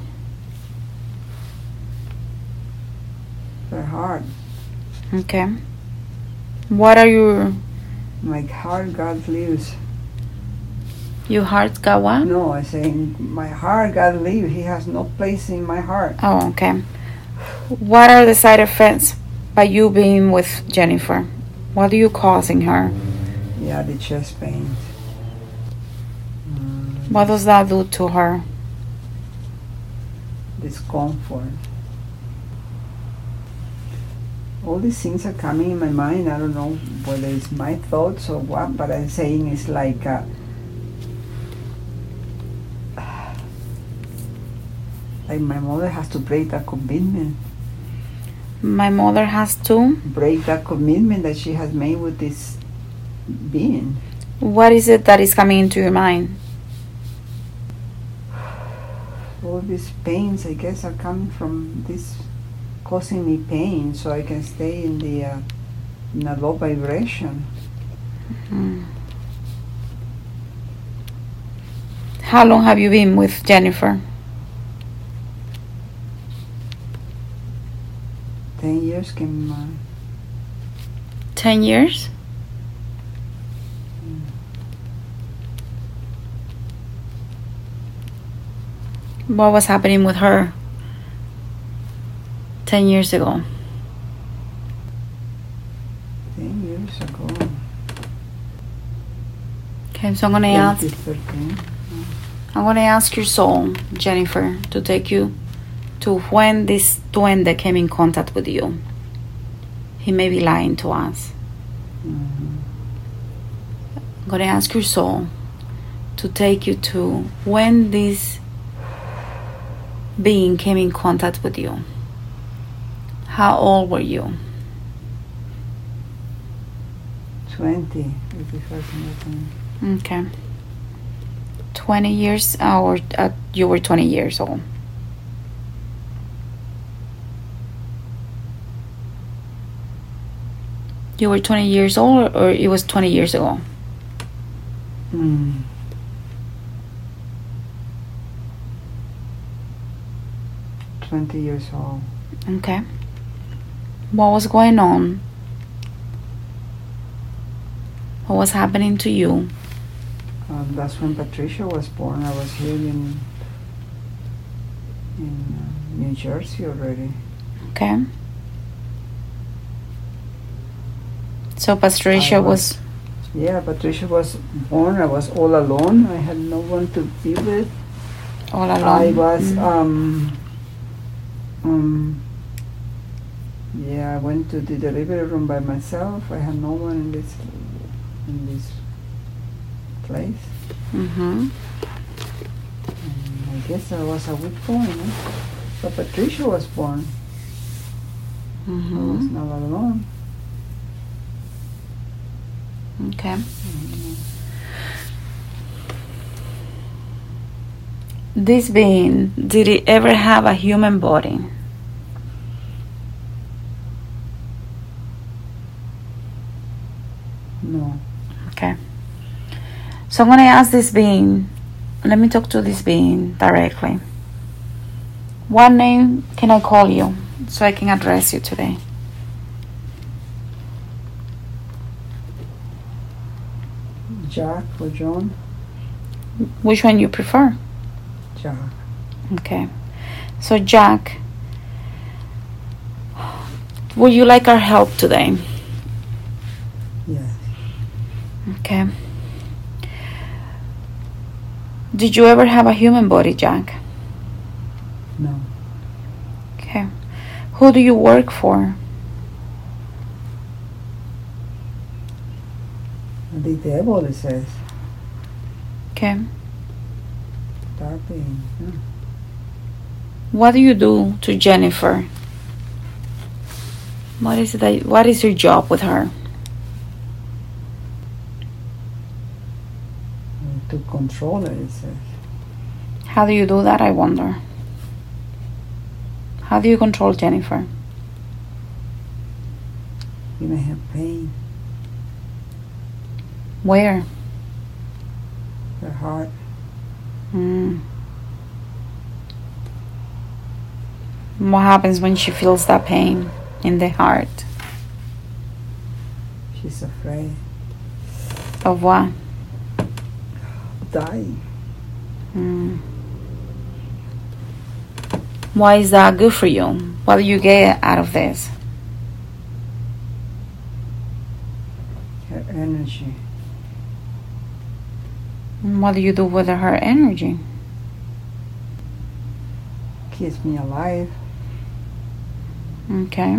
Her heart, Okay. What are your my heart, God lives. your heart got what? No, I'm saying my heart, God lives. He has no place in my heart. Oh, okay. What are the side effects by you being with Jennifer? What are you causing her? Yeah, the chest pains. Mm, What does that do to her? discomfort. All these things are coming in my mind. I don't know whether it's my thoughts or what, but I'm saying it's like like my mother has to break that commitment, My mother has to. break that commitment that she has made with this being. What is it that is coming into your mind? all these pains I guess are coming from this causing me pain so I can stay in the uh, in a low vibration. Hmm. How long have you been with Jennifer? Ten years came uh, Ten years? What was happening with her ten years ago? ten years ago. Okay, so I'm gonna ask 2013. I'm gonna ask your soul, Jennifer, to take you to when this duende came in contact with you. He may be lying to us. Mhm. I'm gonna ask your soul to take you to when this being came in contact with you. How old were you? 20. is the first one. Okay. 20 years, uh, or uh, you were 20 years old. You were 20 years old, or it was 20 years ago? Mm. Twenty years old. Okay. What was going on? What was happening to you? Um, that's when Patricia was born. I was here in in uh, New Jersey already. Okay. So Patricia was, was- Yeah, Patricia was born. I was all alone. I had no one to be with. all alone. I was Mm. um um yeah, I went to the delivery room by myself. I had no one in this in this place. Mhm. And I guess I was a weak point. Eh? But Patricia was born. I was not alone. Okay. This being, did it ever have a human body? No. Okay. So I'm going to ask this being, let me talk to this being directly. What name can I call you so I can address you today? Jack or John? Which one you prefer? Jack. Okay. So, Jack, would you like our help today? Yes. Okay. Did you ever have a human body, Jack? No. Okay. Who do you work for? The devil, it says. Okay. Dark being. Yeah. What do you do to Jennifer? What is that, what is your job with her? To control her, it says. How do you do that, I wonder? How do you control Jennifer? You may have pain. Where? Her heart. Mm. What happens when she feels that pain in the heart? She's afraid. Of what? Dying. Mm. Why is that good for you? What do you get out of this? Her energy. And What do you do with her energy? Keeps me alive. Okay.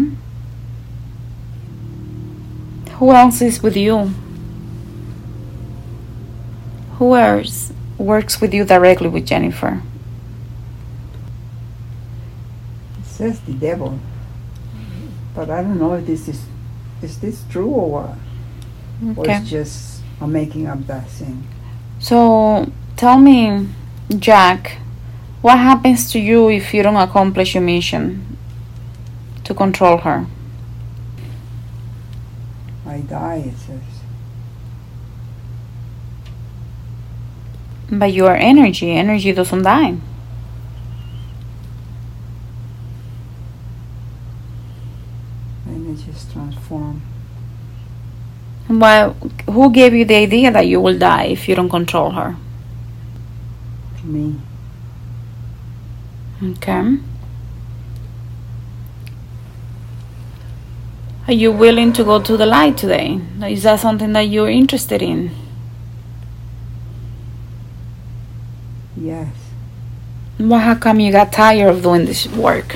Who else is with you? Who else works with you directly with Jennifer? It says the devil. But I don't know if this is is this true or what? Or it's just I'm making up that thing. So tell me, Jack, what happens to you if you don't accomplish your mission to control her? I die, it says. But your energy, energy doesn't die. Energy is transformed. Well, who gave you the idea that you will die if you don't control her? Me. Okay. Are you willing to go to the light today? Is that something that you're interested in? Yes. Well, how come you got tired of doing this work?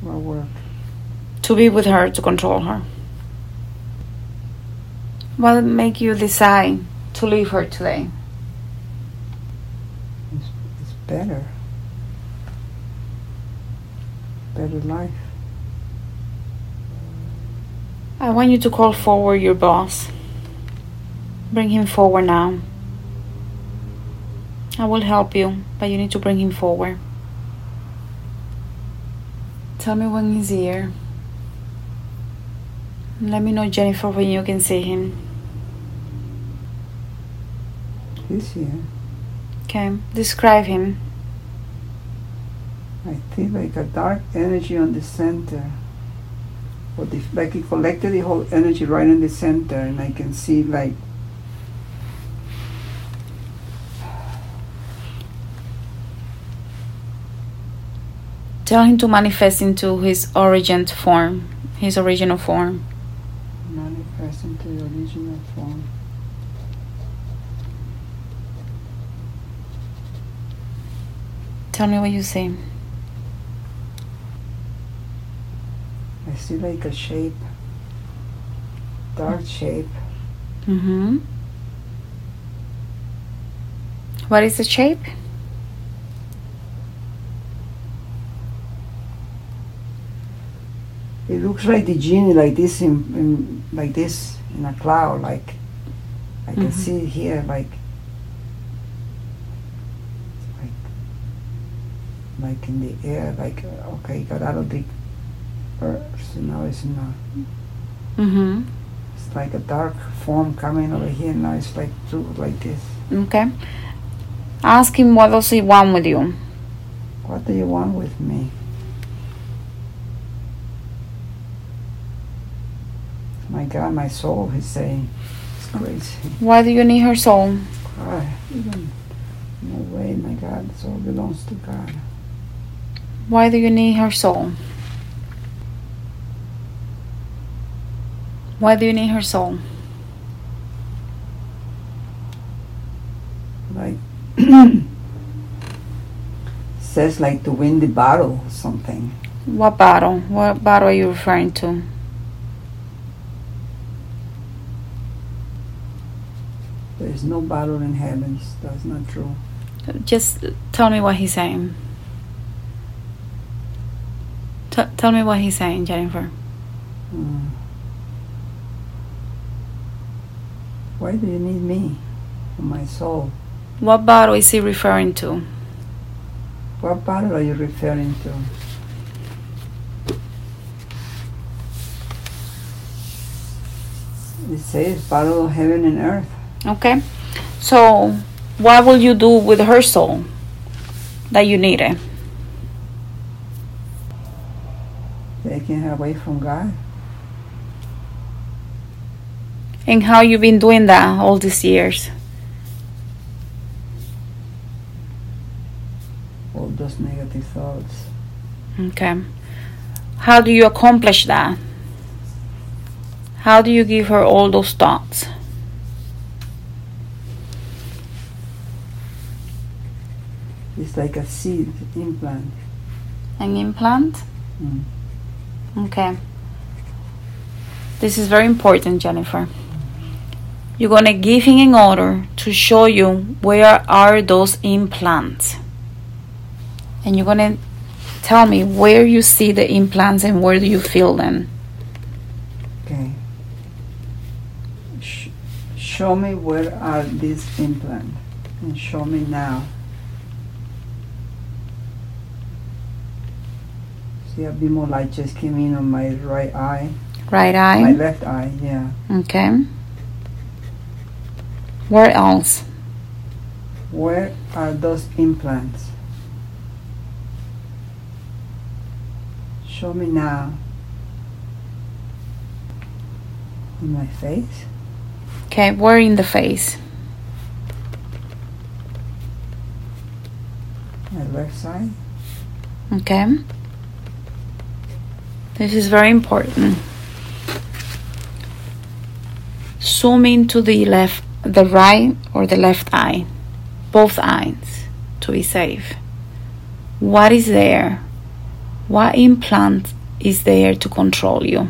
What work? To be with her, to control her. What make you decide to leave her today? It's, it's better. Better life. I want you to call forward your boss. Bring him forward now. I will help you, but you need to bring him forward. Tell me when he's here. Let me know, Jennifer, when you can see him. He's here. Okay, describe him. I feel like a dark energy on the center. Or the, like he collected the whole energy right in the center, and I can see like Tell him to manifest into his origin form, his original form. Manifest into the original form. Tell me what you see. I see like a shape, dark shape. Mm-hmm. What is the shape? It looks like the genie, like this, in, in like this in a cloud. Like I can Mhm. see it here, like like like in the air. Like okay, got out of the earth. So now it's in a, Mm-hmm. it's like a dark form coming over here. Now it's like through like this. Okay. Ask him what does he want with you. What do you want with me? My God, my soul, he's saying. It's crazy. Why do you need her soul? God, even, no way, my God, it all belongs to God. Why do you need her soul? Why do you need her soul? Like, <clears throat> says like to win the battle or something. What battle? What battle are you referring to? There's no battle in heavens. That's not true. Just tell me what he's saying. T- tell me what he's saying, Jennifer. Hmm. Why do you need me? My soul. What battle is he referring to? What battle are you referring to? It says battle of heaven and earth. Okay. So, what will you do with her soul that you need it? Taking her away from God. And how you've been doing that all these years? All those negative thoughts. Okay. How do you accomplish that? How do you give her all those thoughts? It's like a seed implant. An implant? Mm. Okay. This is very important, Jennifer. You're going to give him an order to show you where are those implants. And you're going to tell me where you see the implants and where do you feel them. Okay. Sh- show me where are these implants and show me now. See, a bit more light just came in on my right eye. Right eye? My left eye, yeah. Okay. Where else? Where are those implants? Show me now. In my face? Okay, where in the face? My left side? Okay. This is very important. Zoom into the left, the right or the left eye, both eyes, to be safe. What is there? What implant is there to control you?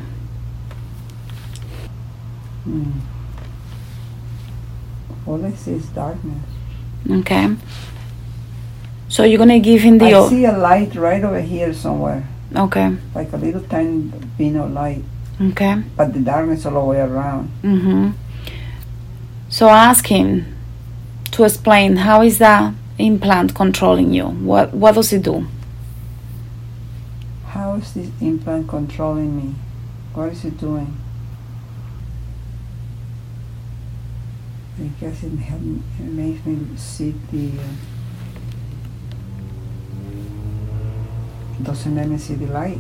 Hmm. All I see is darkness. Okay. So you're gonna give him the. I o- see a light right over here somewhere, okay. like a little tiny beam of light, Okay. but the darkness all the way around. Mm-hmm. So ask him to explain how is that implant controlling you? What what does it do? How is this implant controlling me? What is it doing? I guess it, it makes me see the. Uh, doesn't let me see the light.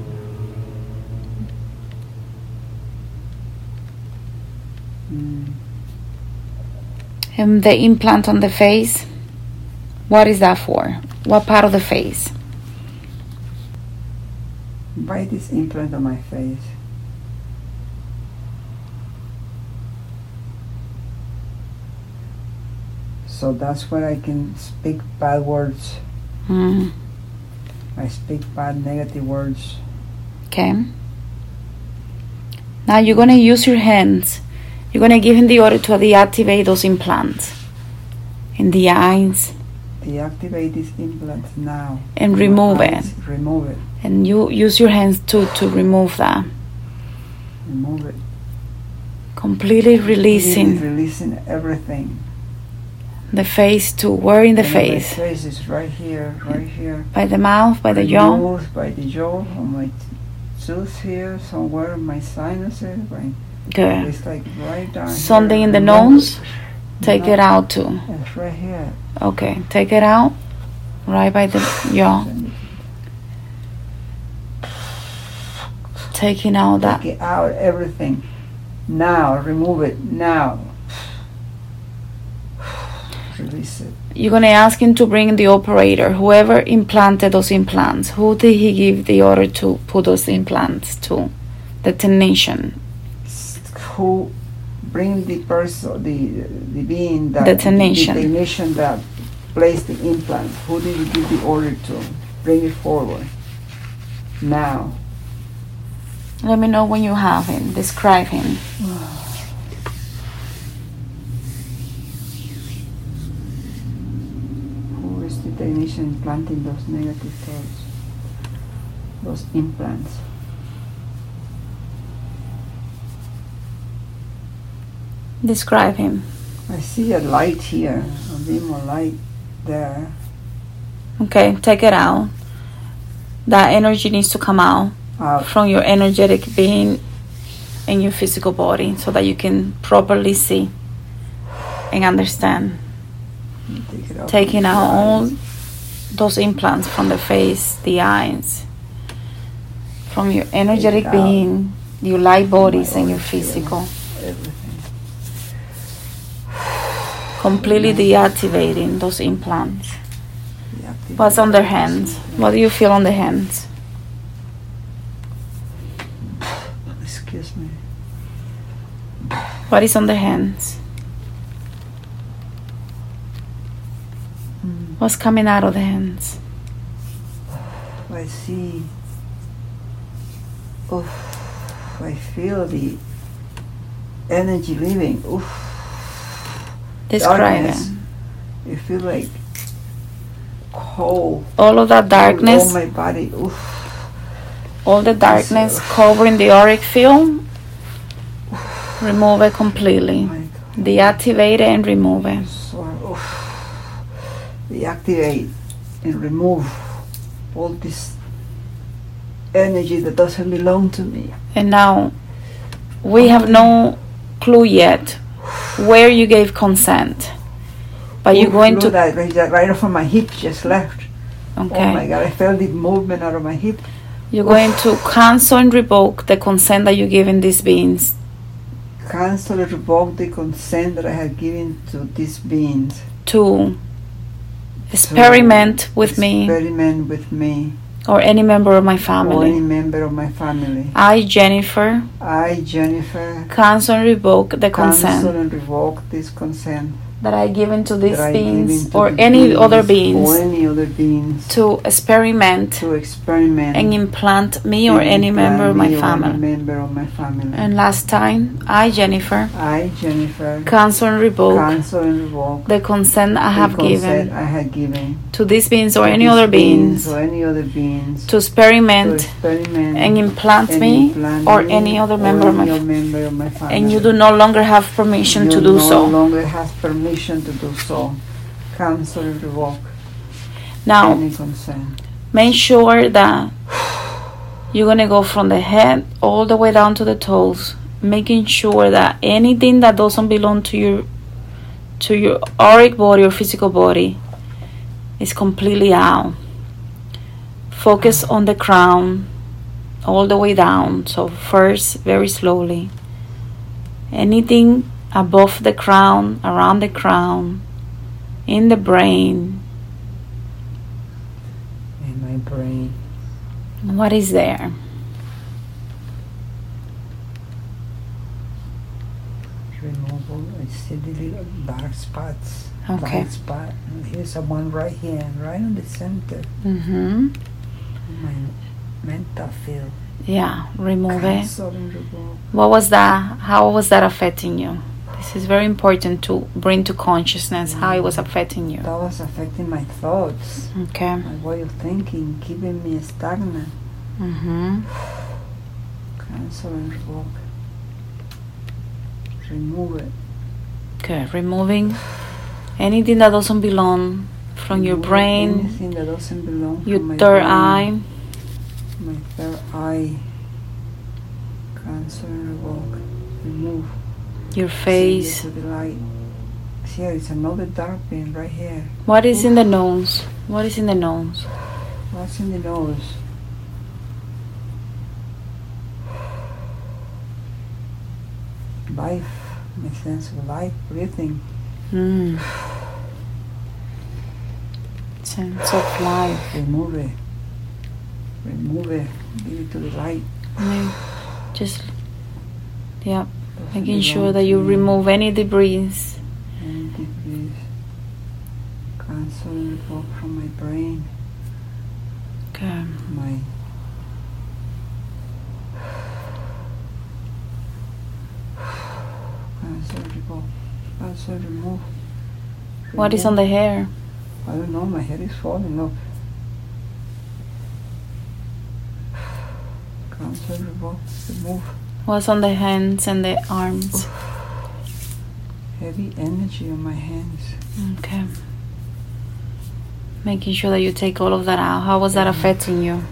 Mm. And the implant on the face, what is that for? What part of the face? Why this implant on my face? So that's where I can speak bad words. Mm, I speak bad negative words. okay. Now you're gonna use your hands. You're gonna give him the order to deactivate those implants in the eyes, Deactivate these implants now. And remove it. Remove it. and you use your hands to to remove that. Remove it. Completely releasing Releasing everything. The face to where in the And face? My face is right here, right here. By the mouth, by the jaw. nose, by the jaw, on my tooth here, somewhere, my sinuses, right. Good. It's like right down Something here. in the nose? Take No, it out too. It's right here. Okay, take it out. Right by the <sighs> jaw. Taking out that. Take it out, everything. Now, remove it, now. Release it. You're gonna ask him to bring the operator, whoever implanted those implants. Who did he give the order to put those implants to? The technician. Who bring the person, the the being that The technician. the technician that placed the implant? Who did you give the order to? Bring it forward. Now. Let me know when you have him. Describe him. <sighs> <sighs> technician implanting those negative thoughts? Those implants. Describe him. I see a light here, a beam of light there. Okay, take it out. That energy needs to come out Out. from your energetic being and your physical body so that you can properly see and understand. Take it out Taking out all. Those implants from the face, the eyes, from your energetic being, your light bodies, and your physical. Everything. Completely deactivating those implants. What's on their hands? What do you feel on the hands? Excuse me. What is on the hands? Mm. What's coming out of the hands? I see. Oof. I feel the energy leaving. Oof. Describe Darkness. it. You feel like cold. All of that darkness. All my body. Oof. all the darkness covering the auric field, remove it completely. Oh God. Deactivate it and remove it. Deactivate and remove all this energy that doesn't belong to me. And now, we have no clue yet where you gave consent. But you're going to, at that, right, off of my hip just left. Oh okay. Oh my god, I felt the movement out of my hip. you're going to cancel and revoke the consent that you give in these beings Cancel and revoke the consent that I had given to these beings. to experiment with me. Experiment with me. Or any member of my or any family. member of my family. I, Jennifer, I, Jennifer, cancel and revoke the cancel consent and revoke this consent that I give into these beings or any beings other or beings any other beings to experiment to experiment and implant me or any member of my or family. member of my family. And last time, I, Jennifer, I, Jennifer, cancel and revoke cancel and revoke the consent I have consent given I given to these beings or any other beings or any other beings to experiment to experiment and implant and me implant or me any other or member of my member of my family. and you do no longer have permission You to do no so. longer permission to do so. Cancel revoke Now, any consent. make sure that you're gonna go from the head all the way down to the toes, making sure that anything that doesn't belong to your to your auric body or physical body is completely out. Focus on the crown all the way down. So first very slowly. Anything above the crown, around the crown, in the brain, In my brain. what is there? Removal. I see the little dark spots. Okay. Light spot. And here's a one right here, right in the center. Mm-hmm. My mental field. Yeah, remove it. Cancel revoke. What was that? How was that affecting you? This is very important to bring to consciousness how it was affecting you. That was affecting my thoughts, Okay. my way of thinking, keeping me stagnant. Mm-hmm. Cancel and revoke. Remove it. Okay, Removing anything that doesn't belong from your brain, Anything that doesn't belong your third brain, eye, My third eye. Cancel and revoke. Remove. Your face. The light. Here is another dark pin right here. What is in the nose? What is in the nose? What's in the nose? Life, my sense of life, breathing. Mm. Sense of life. Remove it. Remove it. Give it to the light. Just, yeah, making sure that you remove any debris. Any debris. Cancel and revoke from my brain. Good. my remove cancel remove What is on the hair? I don't know my head is falling off cancel remove remove What's on the hands and the arms? heavy energy on my hands Okay. Making sure that you take all of that out. How was that affecting you?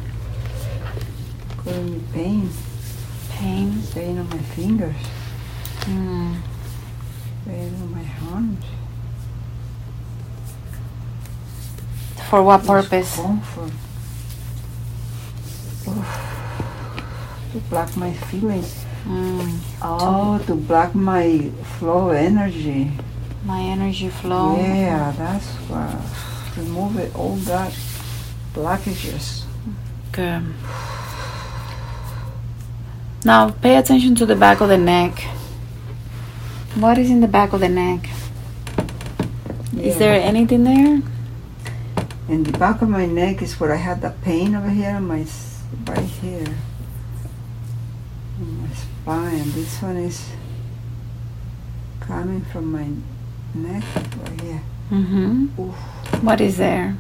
causing me pain Pain. pain on my fingers Mm. pain on my hands. For what purpose? Discomfort. Oof. To block my feelings. Mm. Oh, to block my flow energy. My energy flow. Yeah, that's what. Remove it, all that blockages. Good. Now pay attention to the back of the neck. What is in the back of the neck? Is there anything there? In the back of my neck is where I had the pain over here on my right here. In my spine. This one is coming from my neck right here. Mm-hmm. Oof. What is there?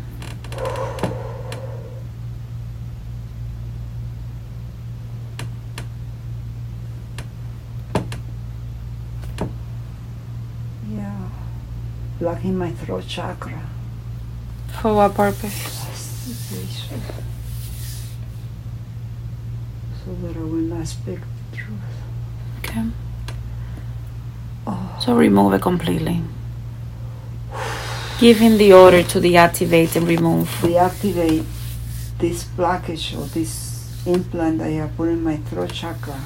Yeah. Blocking my throat chakra. For what purpose? So that I will not speak the truth. Okay. Oh, So remove it completely. Give him the order to deactivate and remove. deactivate this blockage or this implant I have put in my throat chakra,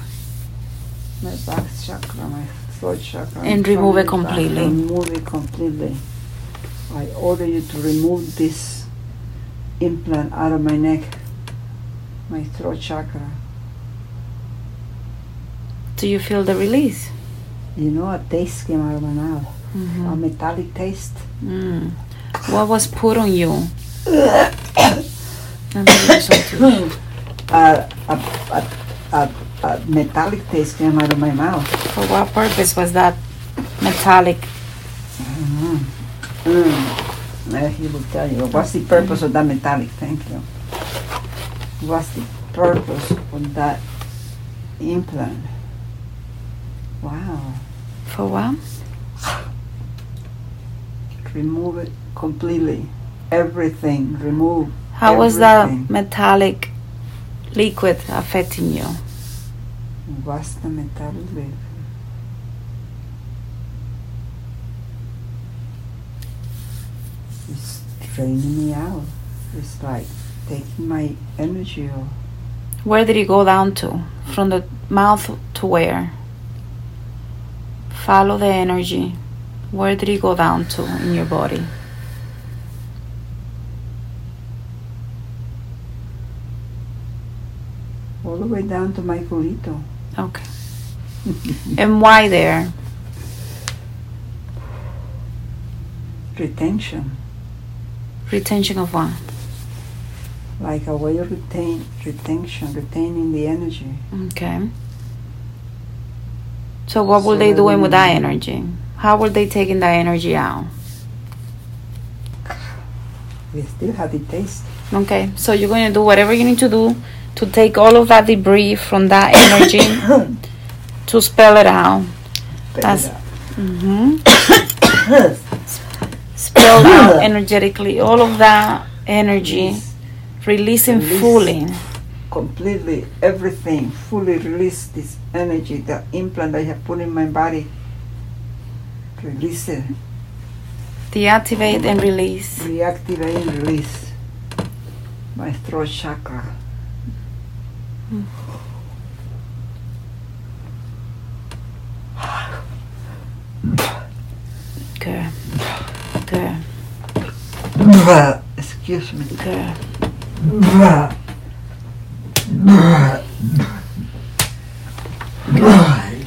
my back chakra, my throat chakra. And remove it back. completely. Remove it completely. I order you to remove this implant out of my neck, my throat chakra. Do you feel the release? You know, a taste came out of my mouth, a Mm-hmm. metallic taste. Mm. What was put on you? <coughs> Let me do some too. a, a, a, a, a metallic taste came out of my mouth. For what purpose was that metallic? Mm. Mm. Uh, he will tell you. What's the purpose of that metallic? Thank you. What's the purpose of that implant? Wow. For what? <sighs> Remove it completely. Everything. Remove. How was that metallic liquid affecting you? What's the metallic? liquid? It's draining me out. It's like taking my energy off. Where did it go down to? From the mouth to where? Follow the energy. Where did it go down to in your body? all the way down to my culito. Okay. <laughs> And why there? Retention, Retention of what? like a way of retain retention, retaining the energy. Okay. So what were they doing with that energy? How were they taking that energy out? They still have the taste. Okay, so you're going to do whatever you need to do to take all of that debris from that energy <coughs> to spell it out. That's- hmm Spell out <coughs> <coughs> energetically all of that energy, releasing Release. fully. Completely everything, fully release this energy, the implant I have put in my body. Release it, Deactivate and release. reactivate and release my throat chakra. Good. Good. Excuse me. Good.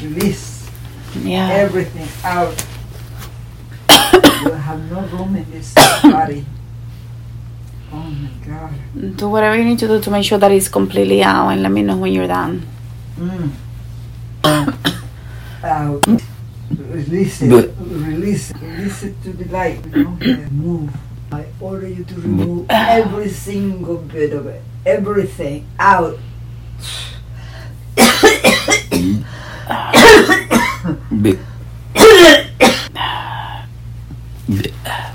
Release Yeah. everything out. you have no room in this body. Oh my God. Do whatever you need to do to make sure that it's completely out and let me know when you're done. Mm. <coughs> Out. Release it. But- Release it. Release it to the light. We don't. Move. I order you to remove <coughs> every single bit of it everything out.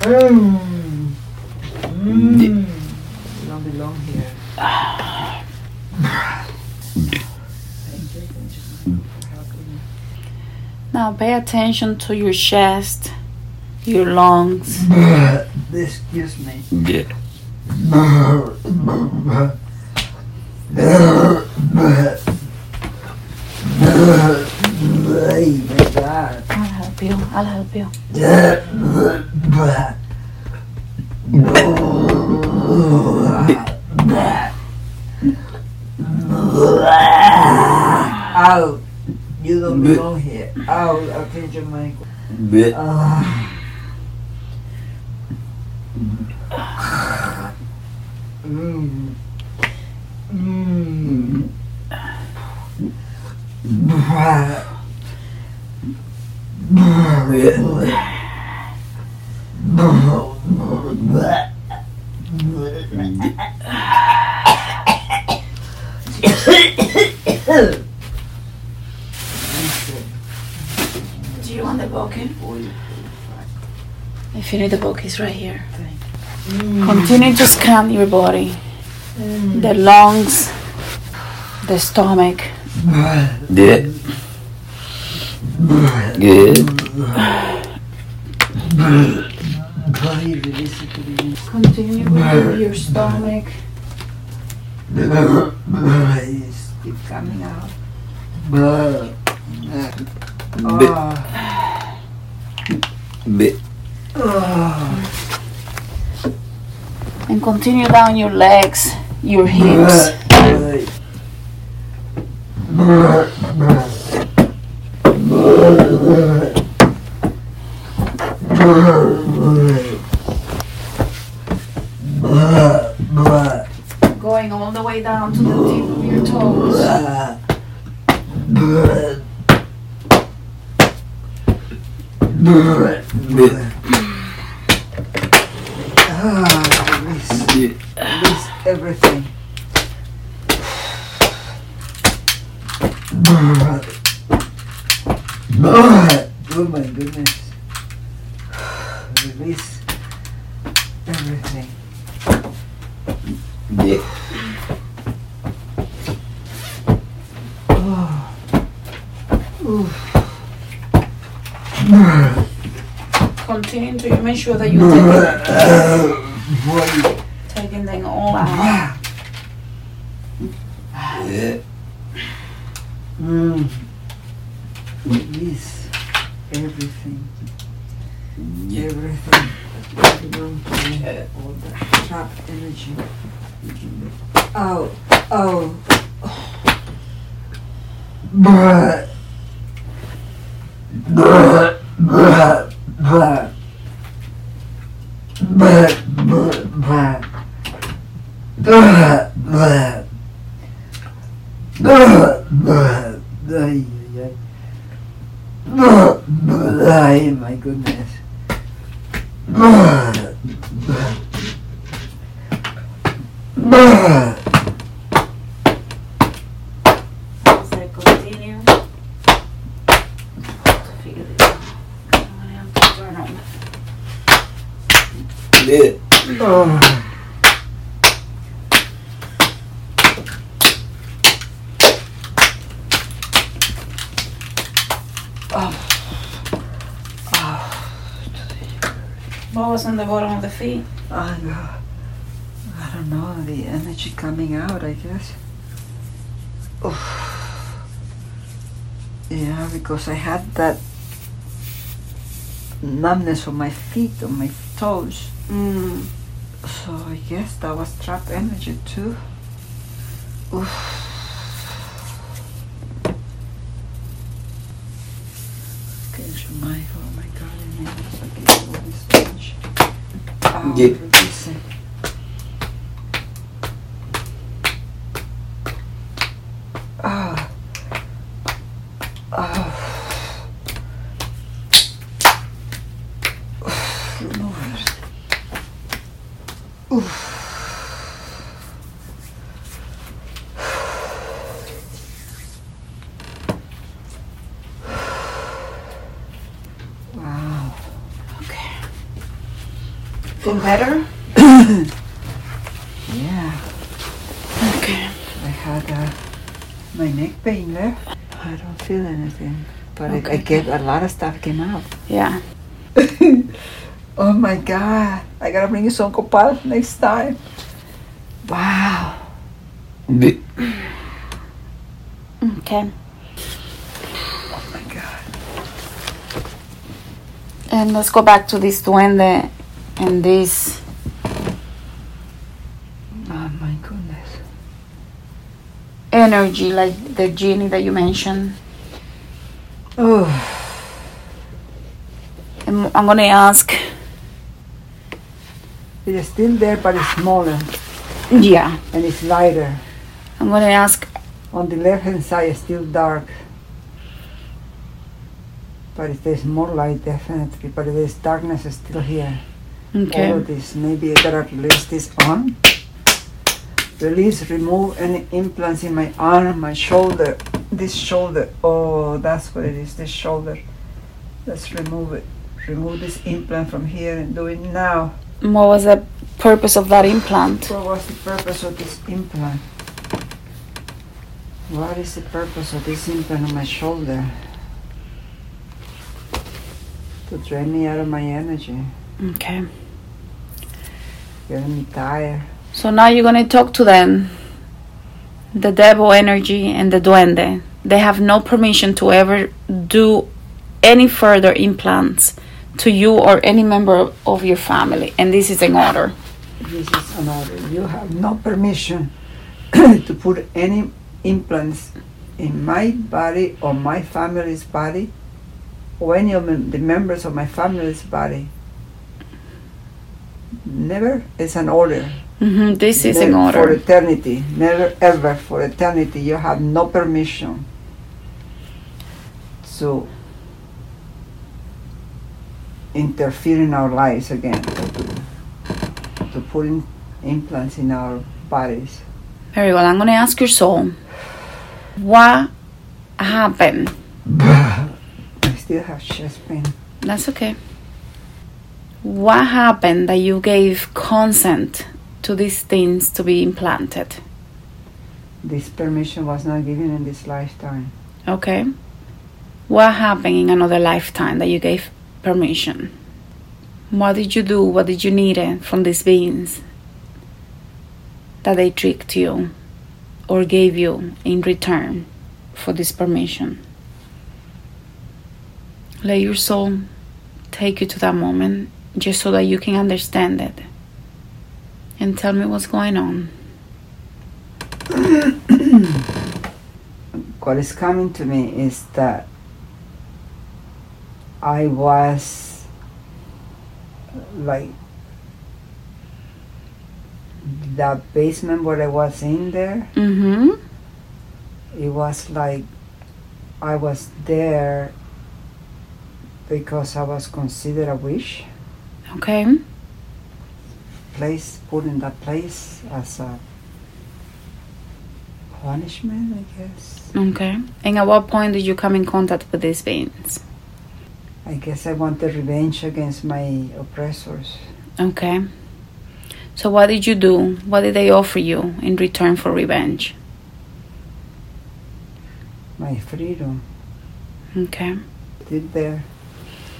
mm. Mm. You don't belong here. Now pay attention to your chest, your lungs. this gives me. Yeah. I'll help you. I'll help you. Ow. You don't belong here. Oh, I pinch your ankle. Ugh. Do you want the book? If you need the book, it's right here. Mm. Continue to scan your body, the lungs, the stomach. Good. To Continue with your stomach. It's keep coming out. Bit. Ah. Bit. Ah. And continue down your legs, your hips. Brrr. What was on the bottom of the feet? I. I don't know, the energy coming out, I guess. Oof. Yeah, because I had that numbness on my feet, on my toes. Mm. So I guess that was trapped energy too. Oof. Yeah. Feel better? <coughs> Yeah. Okay. I had uh, my neck pain there. I don't feel anything. But I, I get a lot of stuff came out. Yeah. <laughs> Oh my god. I gotta bring you some copal next time. Wow. Bit. Okay. Oh my god. And let's go back to this duende and this. Oh my goodness. energy like the genie that you mentioned. Oh. And I'm gonna ask. It is still there but it's smaller Yeah. and it's lighter. I'm gonna ask. On the left hand side it's still dark. But there's more light definitely. But there's darkness it's still here. All Okay. of this. Maybe I gotta release this arm. Release, remove any implants in my arm, my shoulder, this shoulder. Oh, that's what it is, this shoulder. Let's remove it. Remove this implant from here and do it now. What was the purpose of that implant? What was the purpose of this implant? What is the purpose of this implant on my shoulder? To drain me out of my energy, Okay. Tired. So now you're gonna talk to them. The devil energy and the duende. They have no permission to ever do any further implants to you or any member of your family. And this is an order. This is an order. You have no permission <clears throat> to put any implants in my body or my family's body or any of the members of my family's body. Never. It's an order. hmm This is an Never For eternity. Never ever for eternity. You have no permission to interfere in our lives again. To put in implants in our bodies. Very well. I'm gonna ask your soul. What happened? <laughs> I still have chest pain. That's okay. What happened that you gave consent to these things to be implanted? This permission was not given in this lifetime. Okay. What happened in another lifetime that you gave permission? What did you do? What did you need from these beings that they tricked you or gave you in return for this permission? Let your soul take you to that moment just so that you can understand it. And tell me what's going on. <coughs> What is coming to me is that I was like that basement where I was in there. Mm-hmm. It was like I was there because I was considered a wish Okay. place put in that place as a punishment, I guess. Okay. And at what point did you come in contact with these beings? I guess I wanted revenge against my oppressors. Okay. So what did you do? What did they offer you in return for revenge? My freedom. Okay. Did there.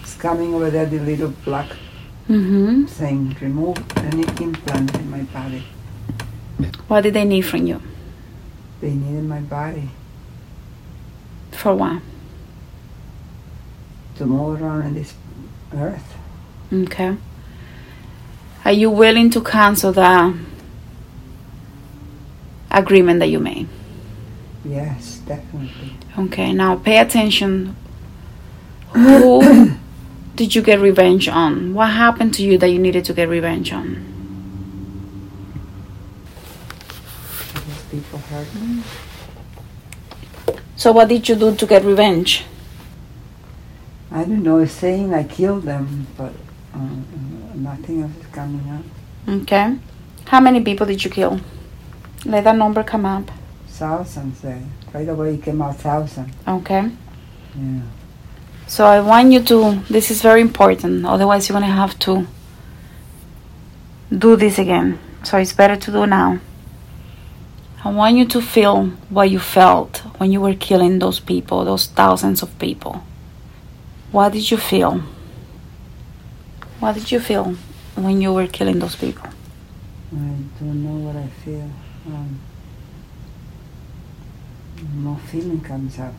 It's coming over there, the little black Mm-hmm. thing. Remove any implant in my body. What did they need from you? They needed my body For what? to move around in this earth. Okay. Are you willing to cancel the agreement that you made? Yes, definitely. Okay. Now pay attention. <coughs> Who did you get revenge on? What happened to you that you needed to get revenge on? People hurt me. So what did you do to get revenge? I don't know, it's saying I killed them, but uh, nothing else is coming up. Okay. How many people did you kill? Let that number come up. Thousands there. Right away it came out thousand. Okay. Yeah. So I want you to, this is very important, otherwise, you're going to have to do this again. So it's better to do now. I want you to feel what you felt when you were killing those people, those thousands of people. What did you feel? What did you feel when you were killing those people? I don't know what I feel. Um, no feeling comes up.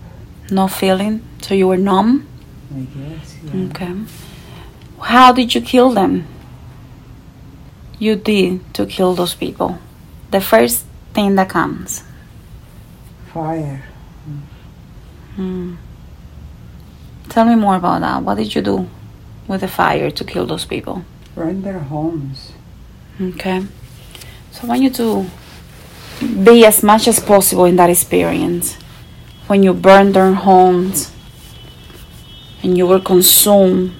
No feeling? So you were numb? I guess. Yeah. Okay. How did you kill them? You did to kill those people. The first thing that comes. Fire. Hmm. Tell me more about that. What did you do with the fire to kill those people? Burn their homes. Okay. So I want you to be as much as possible in that experience. When you burn their homes and you were consumed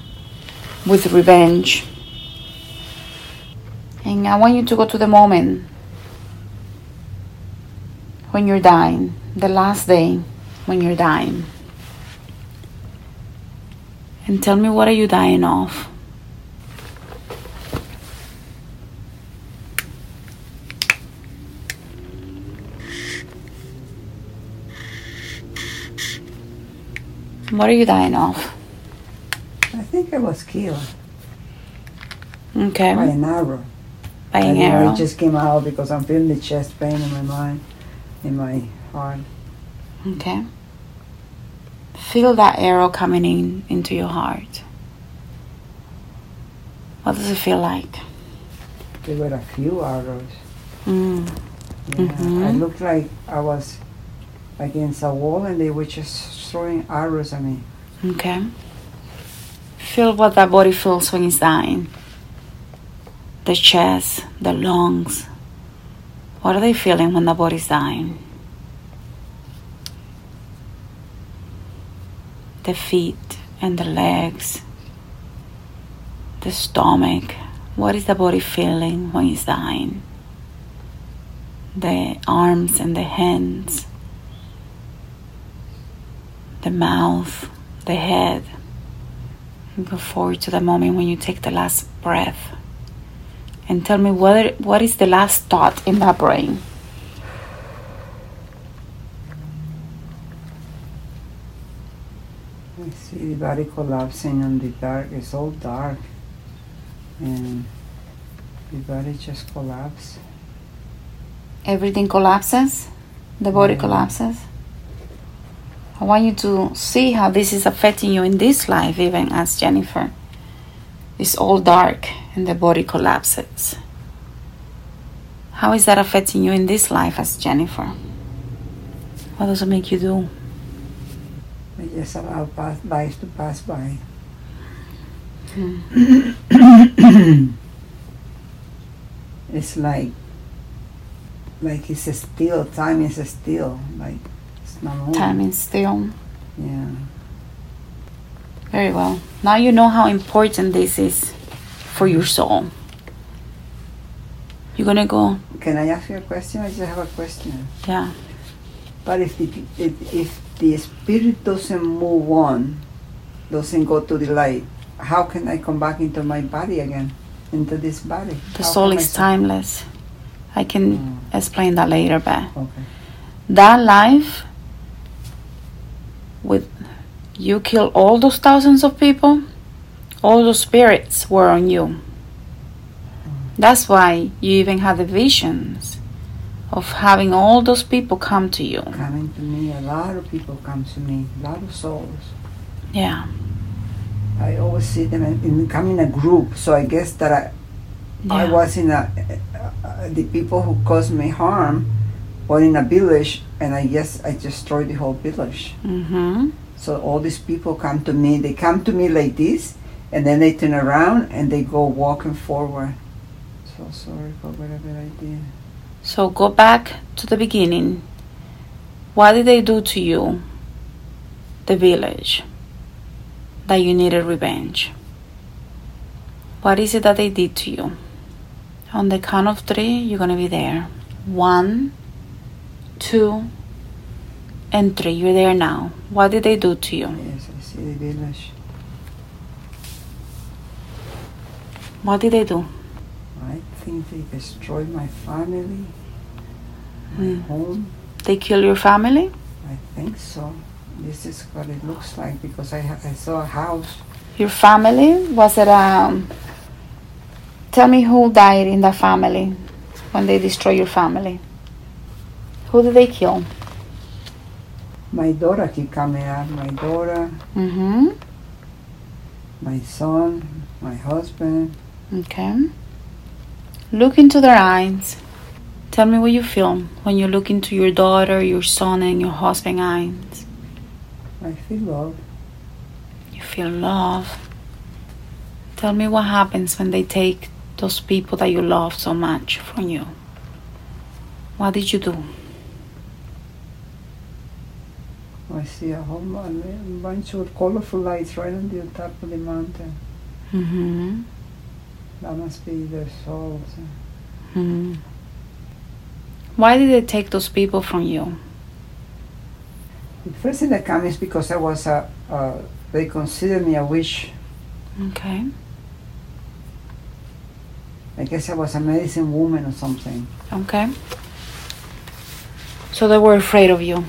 with revenge. And I want you to go to the moment when you're dying, the last day when you're dying. And tell me what are you dying of? What are you dying of? I think I was killed Okay. by an arrow. By an And, arrow. It just came out because I'm feeling the chest pain in my mind, in my heart. Okay. Feel that arrow coming in into your heart. What does it feel like? There were a few arrows. Mm. Yeah. I looked like I was against a wall and they were just throwing arrows at me. Okay. Feel what that body feels when it's dying. The chest, the lungs. What are they feeling when the body's dying? The feet and the legs. The stomach. What is the body feeling when it's dying? The arms and the hands. The mouth, the head. And go forward to the moment when you take the last breath. And tell me what, what is the last thought in that brain? I see the body collapsing on the dark. It's all dark. And the body just collapses. Everything collapses, the body Mhm. collapses. I want you to see how this is affecting you in this life, even as Jennifer. It's all dark and the body collapses. How is that affecting you in this life as Jennifer? What does it make you do? I just allow pass, to pass by. Hmm. <coughs> it's like, like it's a still. Time is a still. Like it's not moving. Time is still. Yeah. Very well. Now you know how important this is for your soul. You're gonna go, Can I ask you a question? I just have a question. yeah. But if the if, if the spirit doesn't move on, doesn't go to the light, how can I come back into my body again, into this body? The How soul I is timeless. I can Mm. explain that later, but Okay. that life with you kill all those thousands of people, all those spirits were on you. That's why you even had the visions of having all those people come to you. Coming to me, a lot of people come to me, a lot of souls. Yeah. I always see them in, in come in a group. So I guess that I, I was in a uh, uh, the people who caused me harm, were in a village, and I guess I destroyed the whole village. Mm-hmm. So all these people come to me. They come to me like this, and then they turn around and they go walking forward. So sorry for whatever I did. So go back to the beginning. What did they do to you, the village, that you needed revenge? What is it that they did to you? On the count of three, you're gonna be there. One, two, and three. You're there now. What did they do to you? Yes, I see the village. What did they do? I think they destroyed my family, my Hmm. home. They kill your family? I think so. This is what it looks like because I I saw a house. Your family? Was it um Tell me who died in the family when they destroy your family. Who did they kill? My daughter coming out. My daughter, Mm-hmm. my son, my husband. Okay. Look into their eyes. Tell me what you feel when you look into your daughter, your son, and your husband's eyes. I feel love. You feel love. Tell me what happens when they take those people that you love so much from you. What did you do? I see a whole bu- a bunch of colorful lights right on the top of the mountain. Mm-hmm. That must be their souls. hmm Why did they take those people from you? The first thing that comes is because I was a, uh, they consider me a witch. Okay. I guess I was a medicine woman or something. Okay. So they were afraid of you.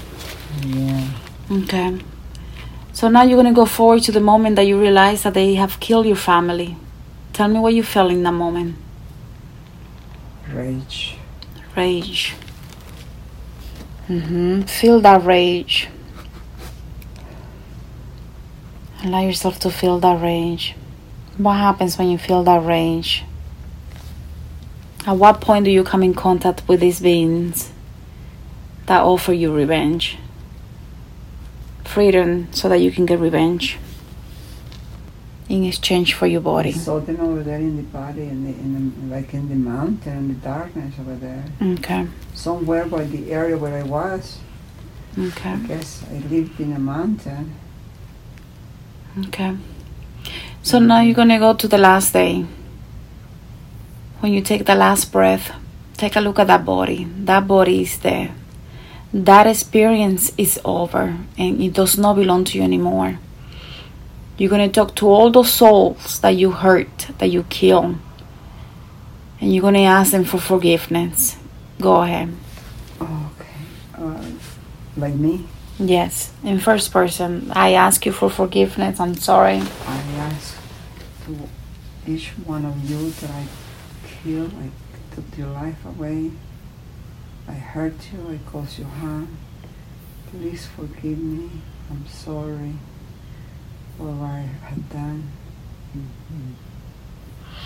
Yeah. Okay. So now you're gonna go forward to the moment that you realize that they have killed your family. Tell me what you felt in that moment. Rage. Rage. Mm-hmm. Feel that rage. Allow yourself to feel that rage. What happens when you feel that rage? At what point do you come in contact with these beings that offer you revenge? Freedom so that you can get revenge in exchange for your body. saw them over there in the body, in the, in the, like in the mountain, in the darkness over there. Okay, Somewhere by the area where I was. okay, I guess I lived in a mountain. okay. So now you're gonna go to the last day. When you take the last breath, take a look at that body. That body is there. That experience is over and it does not belong to you anymore. You're gonna talk to all those souls that you hurt, that you killed, and you're gonna ask them for forgiveness. Go ahead. Okay. Uh, like me, Yes, in first person. I ask you for forgiveness. I'm sorry. I ask to each one of you that I killed, I took your life away. I hurt you, I caused you harm. Please forgive me. I'm sorry for what I have done.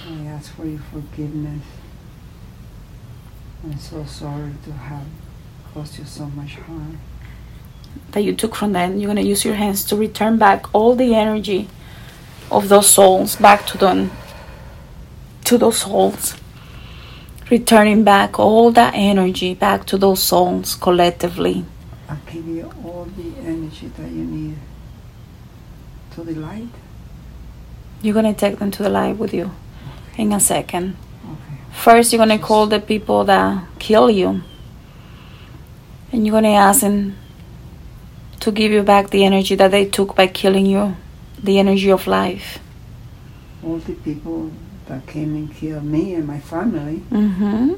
I ask for your forgiveness. I'm so sorry to have caused you so much harm. that you took from them. You're gonna use your hands to return back all the energy of those souls back to them, to those souls. Returning back all that energy back to those souls collectively. I'll give you all the energy that you need to the light. You're gonna take them to the light with you in a second. Okay. First, you're gonna call the people that kill you, and you're gonna ask them to give you back the energy that they took by killing you, the energy of life. all the people that came and killed me and my family Mm-hmm.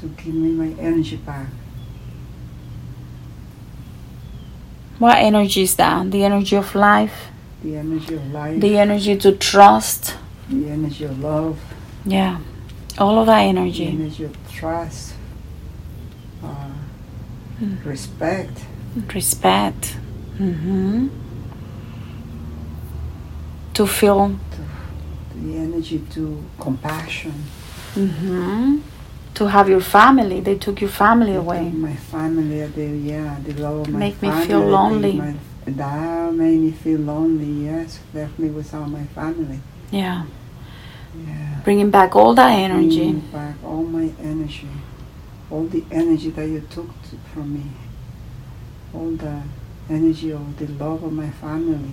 to give me my energy back. What energy is that? The energy of life, The energy of life, the energy to trust. the energy of love, Yeah, all of that energy. the energy. of trust, uh, Mm. respect, Respect. Mm-hmm. To feel. The energy to compassion. Mm-hmm. To have your family. They took your family away. My family, the, yeah, the love of my Make me feel lonely. My, that made me feel lonely, yes, left me without my family. Yeah. Yeah. Bringing back all that energy. Bring back all my energy, all the energy that you took to, from me, all the energy of the love of my family,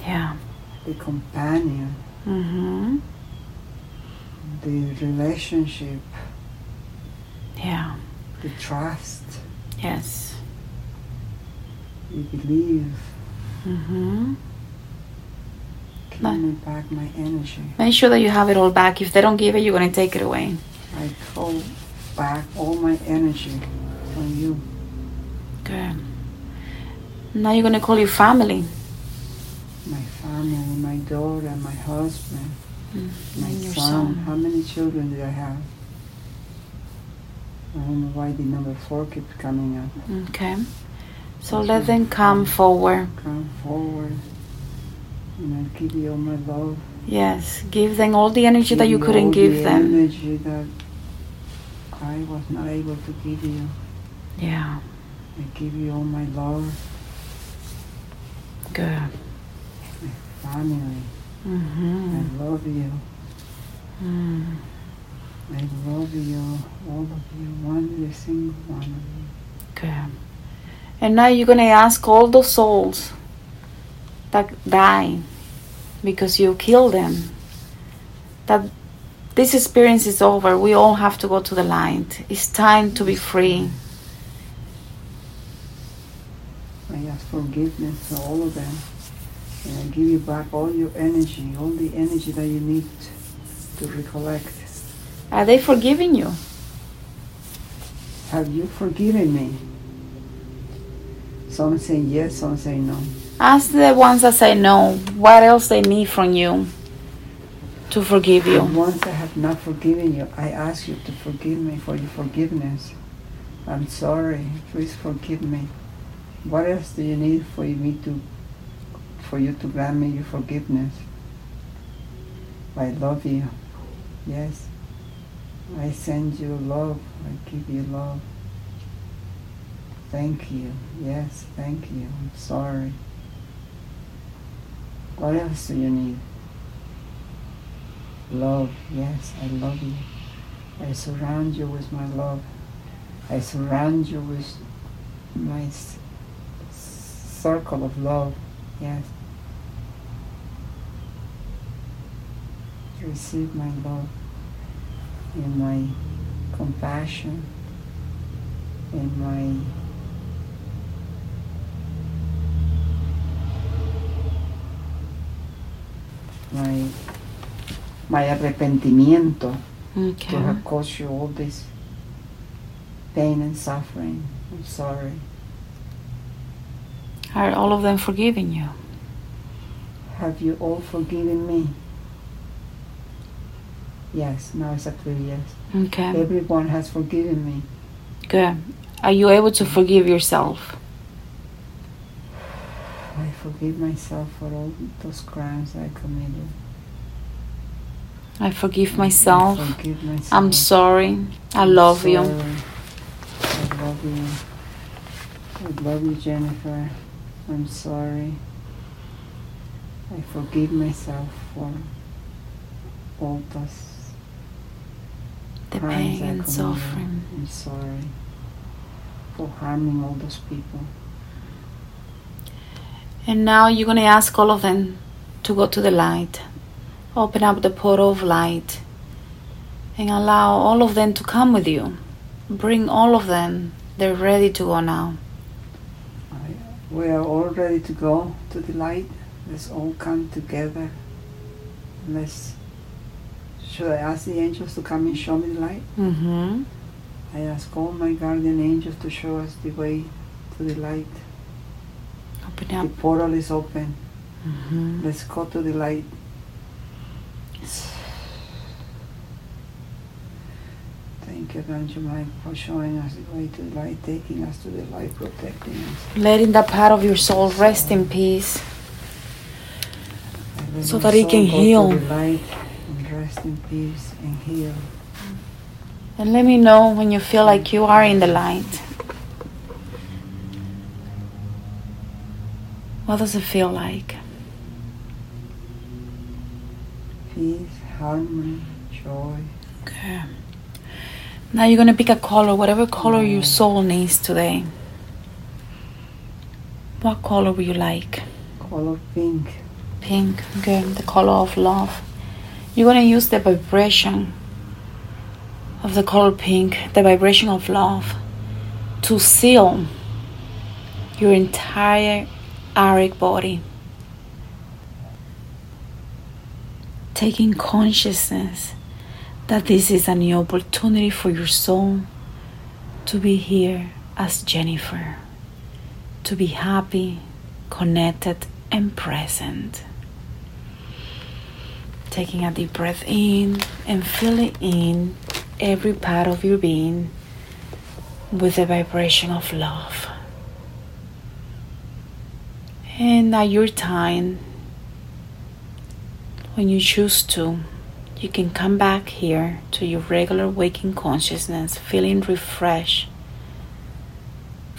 Yeah. the companion. Mm-hmm. the relationship, Yeah. the trust, Yes. You believe. Mm-hmm. Give me back my energy. Make sure that you have it all back. If they don't give it, you're gonna take it away. I call back all my energy from you. Good. Now you're gonna call your family. My family, my daughter, my husband, Mm, my son. son. How many children did I have? I don't know why the number four keeps coming up. Okay. So let them come forward. Come forward. And I give you all my love. Yes. Give them all the energy that you couldn't the give them. energy that I was not able to give you. Yeah. I give you all my love, Good. Family. Mm-hmm. I love you. Mm. I love you, all of you, one every single one of you. Good. And now you're gonna ask all those souls that die because you killed them that this experience is over. We all have to go to the light. It's time to be free. I ask forgiveness for all of them. And I give you back all your energy, all the energy that you need to recollect. Are they forgiving you? Have you forgiven me? Some say yes, some say no. Ask the ones that say no, what else they need from you to forgive The you. ones that have not forgiven you, I ask you to forgive me for your forgiveness. I'm sorry. Please forgive me. What else do you need for me to for you to grant me your forgiveness? I love you. Yes. I send you love. I give you love. Thank you. Yes, thank you. I'm sorry. What else do you need? Love, yes, I love you. I surround you with my love. I surround you with my circle of love, yes. Receive my love and my compassion and my my my arrepentimiento to have caused you all this pain and suffering. I'm sorry. Are all of them forgiving you? Have you all forgiven me? Yes, now it's a clear yes. Okay. Everyone has forgiven me. Good. Are you able to forgive yourself? I forgive myself for all those crimes I committed. I forgive myself. I forgive myself. I'm sorry. I love you. I love you. I love you, Jennifer. I'm sorry. I forgive myself for all those The pain I and suffering. I'm sorry for harming all those people. And now you're going to ask all of them to go to the light. Open up the portal of light and allow all of them to come with you. Bring all of them. They're ready to go now. We are all ready to go to the light. Let's all come together. Let's. Should I ask the angels to come and show me the light? Mm-hmm. I ask all my guardian angels to show us the way to the light. Open The portal is open. Mm-hmm. Let's go to the light. Thank you, Mike, for showing us the way to the light, taking us to the light, protecting us. Letting that part of your soul rest in peace. So that it can heal. Light and rest in peace and heal. And let me know when you feel like you are in the light. What does it feel like? Peace, harmony, joy. Okay. Now you're gonna pick a color, whatever color your mm. soul needs today. What color would you like? Color pink. Pink. Okay. The color of love. You're gonna use the vibration of the color pink, the vibration of love, to seal your entire auric body. Taking consciousness that this is a new opportunity for your soul to be here as Jennifer, to be happy, connected, and present. Taking a deep breath in and filling in every part of your being with the vibration of love. And at your time, when you choose to, you can come back here to your regular waking consciousness, feeling refreshed,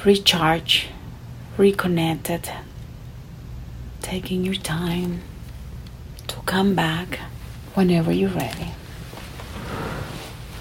recharged, reconnected, taking your time to come back whenever you're ready.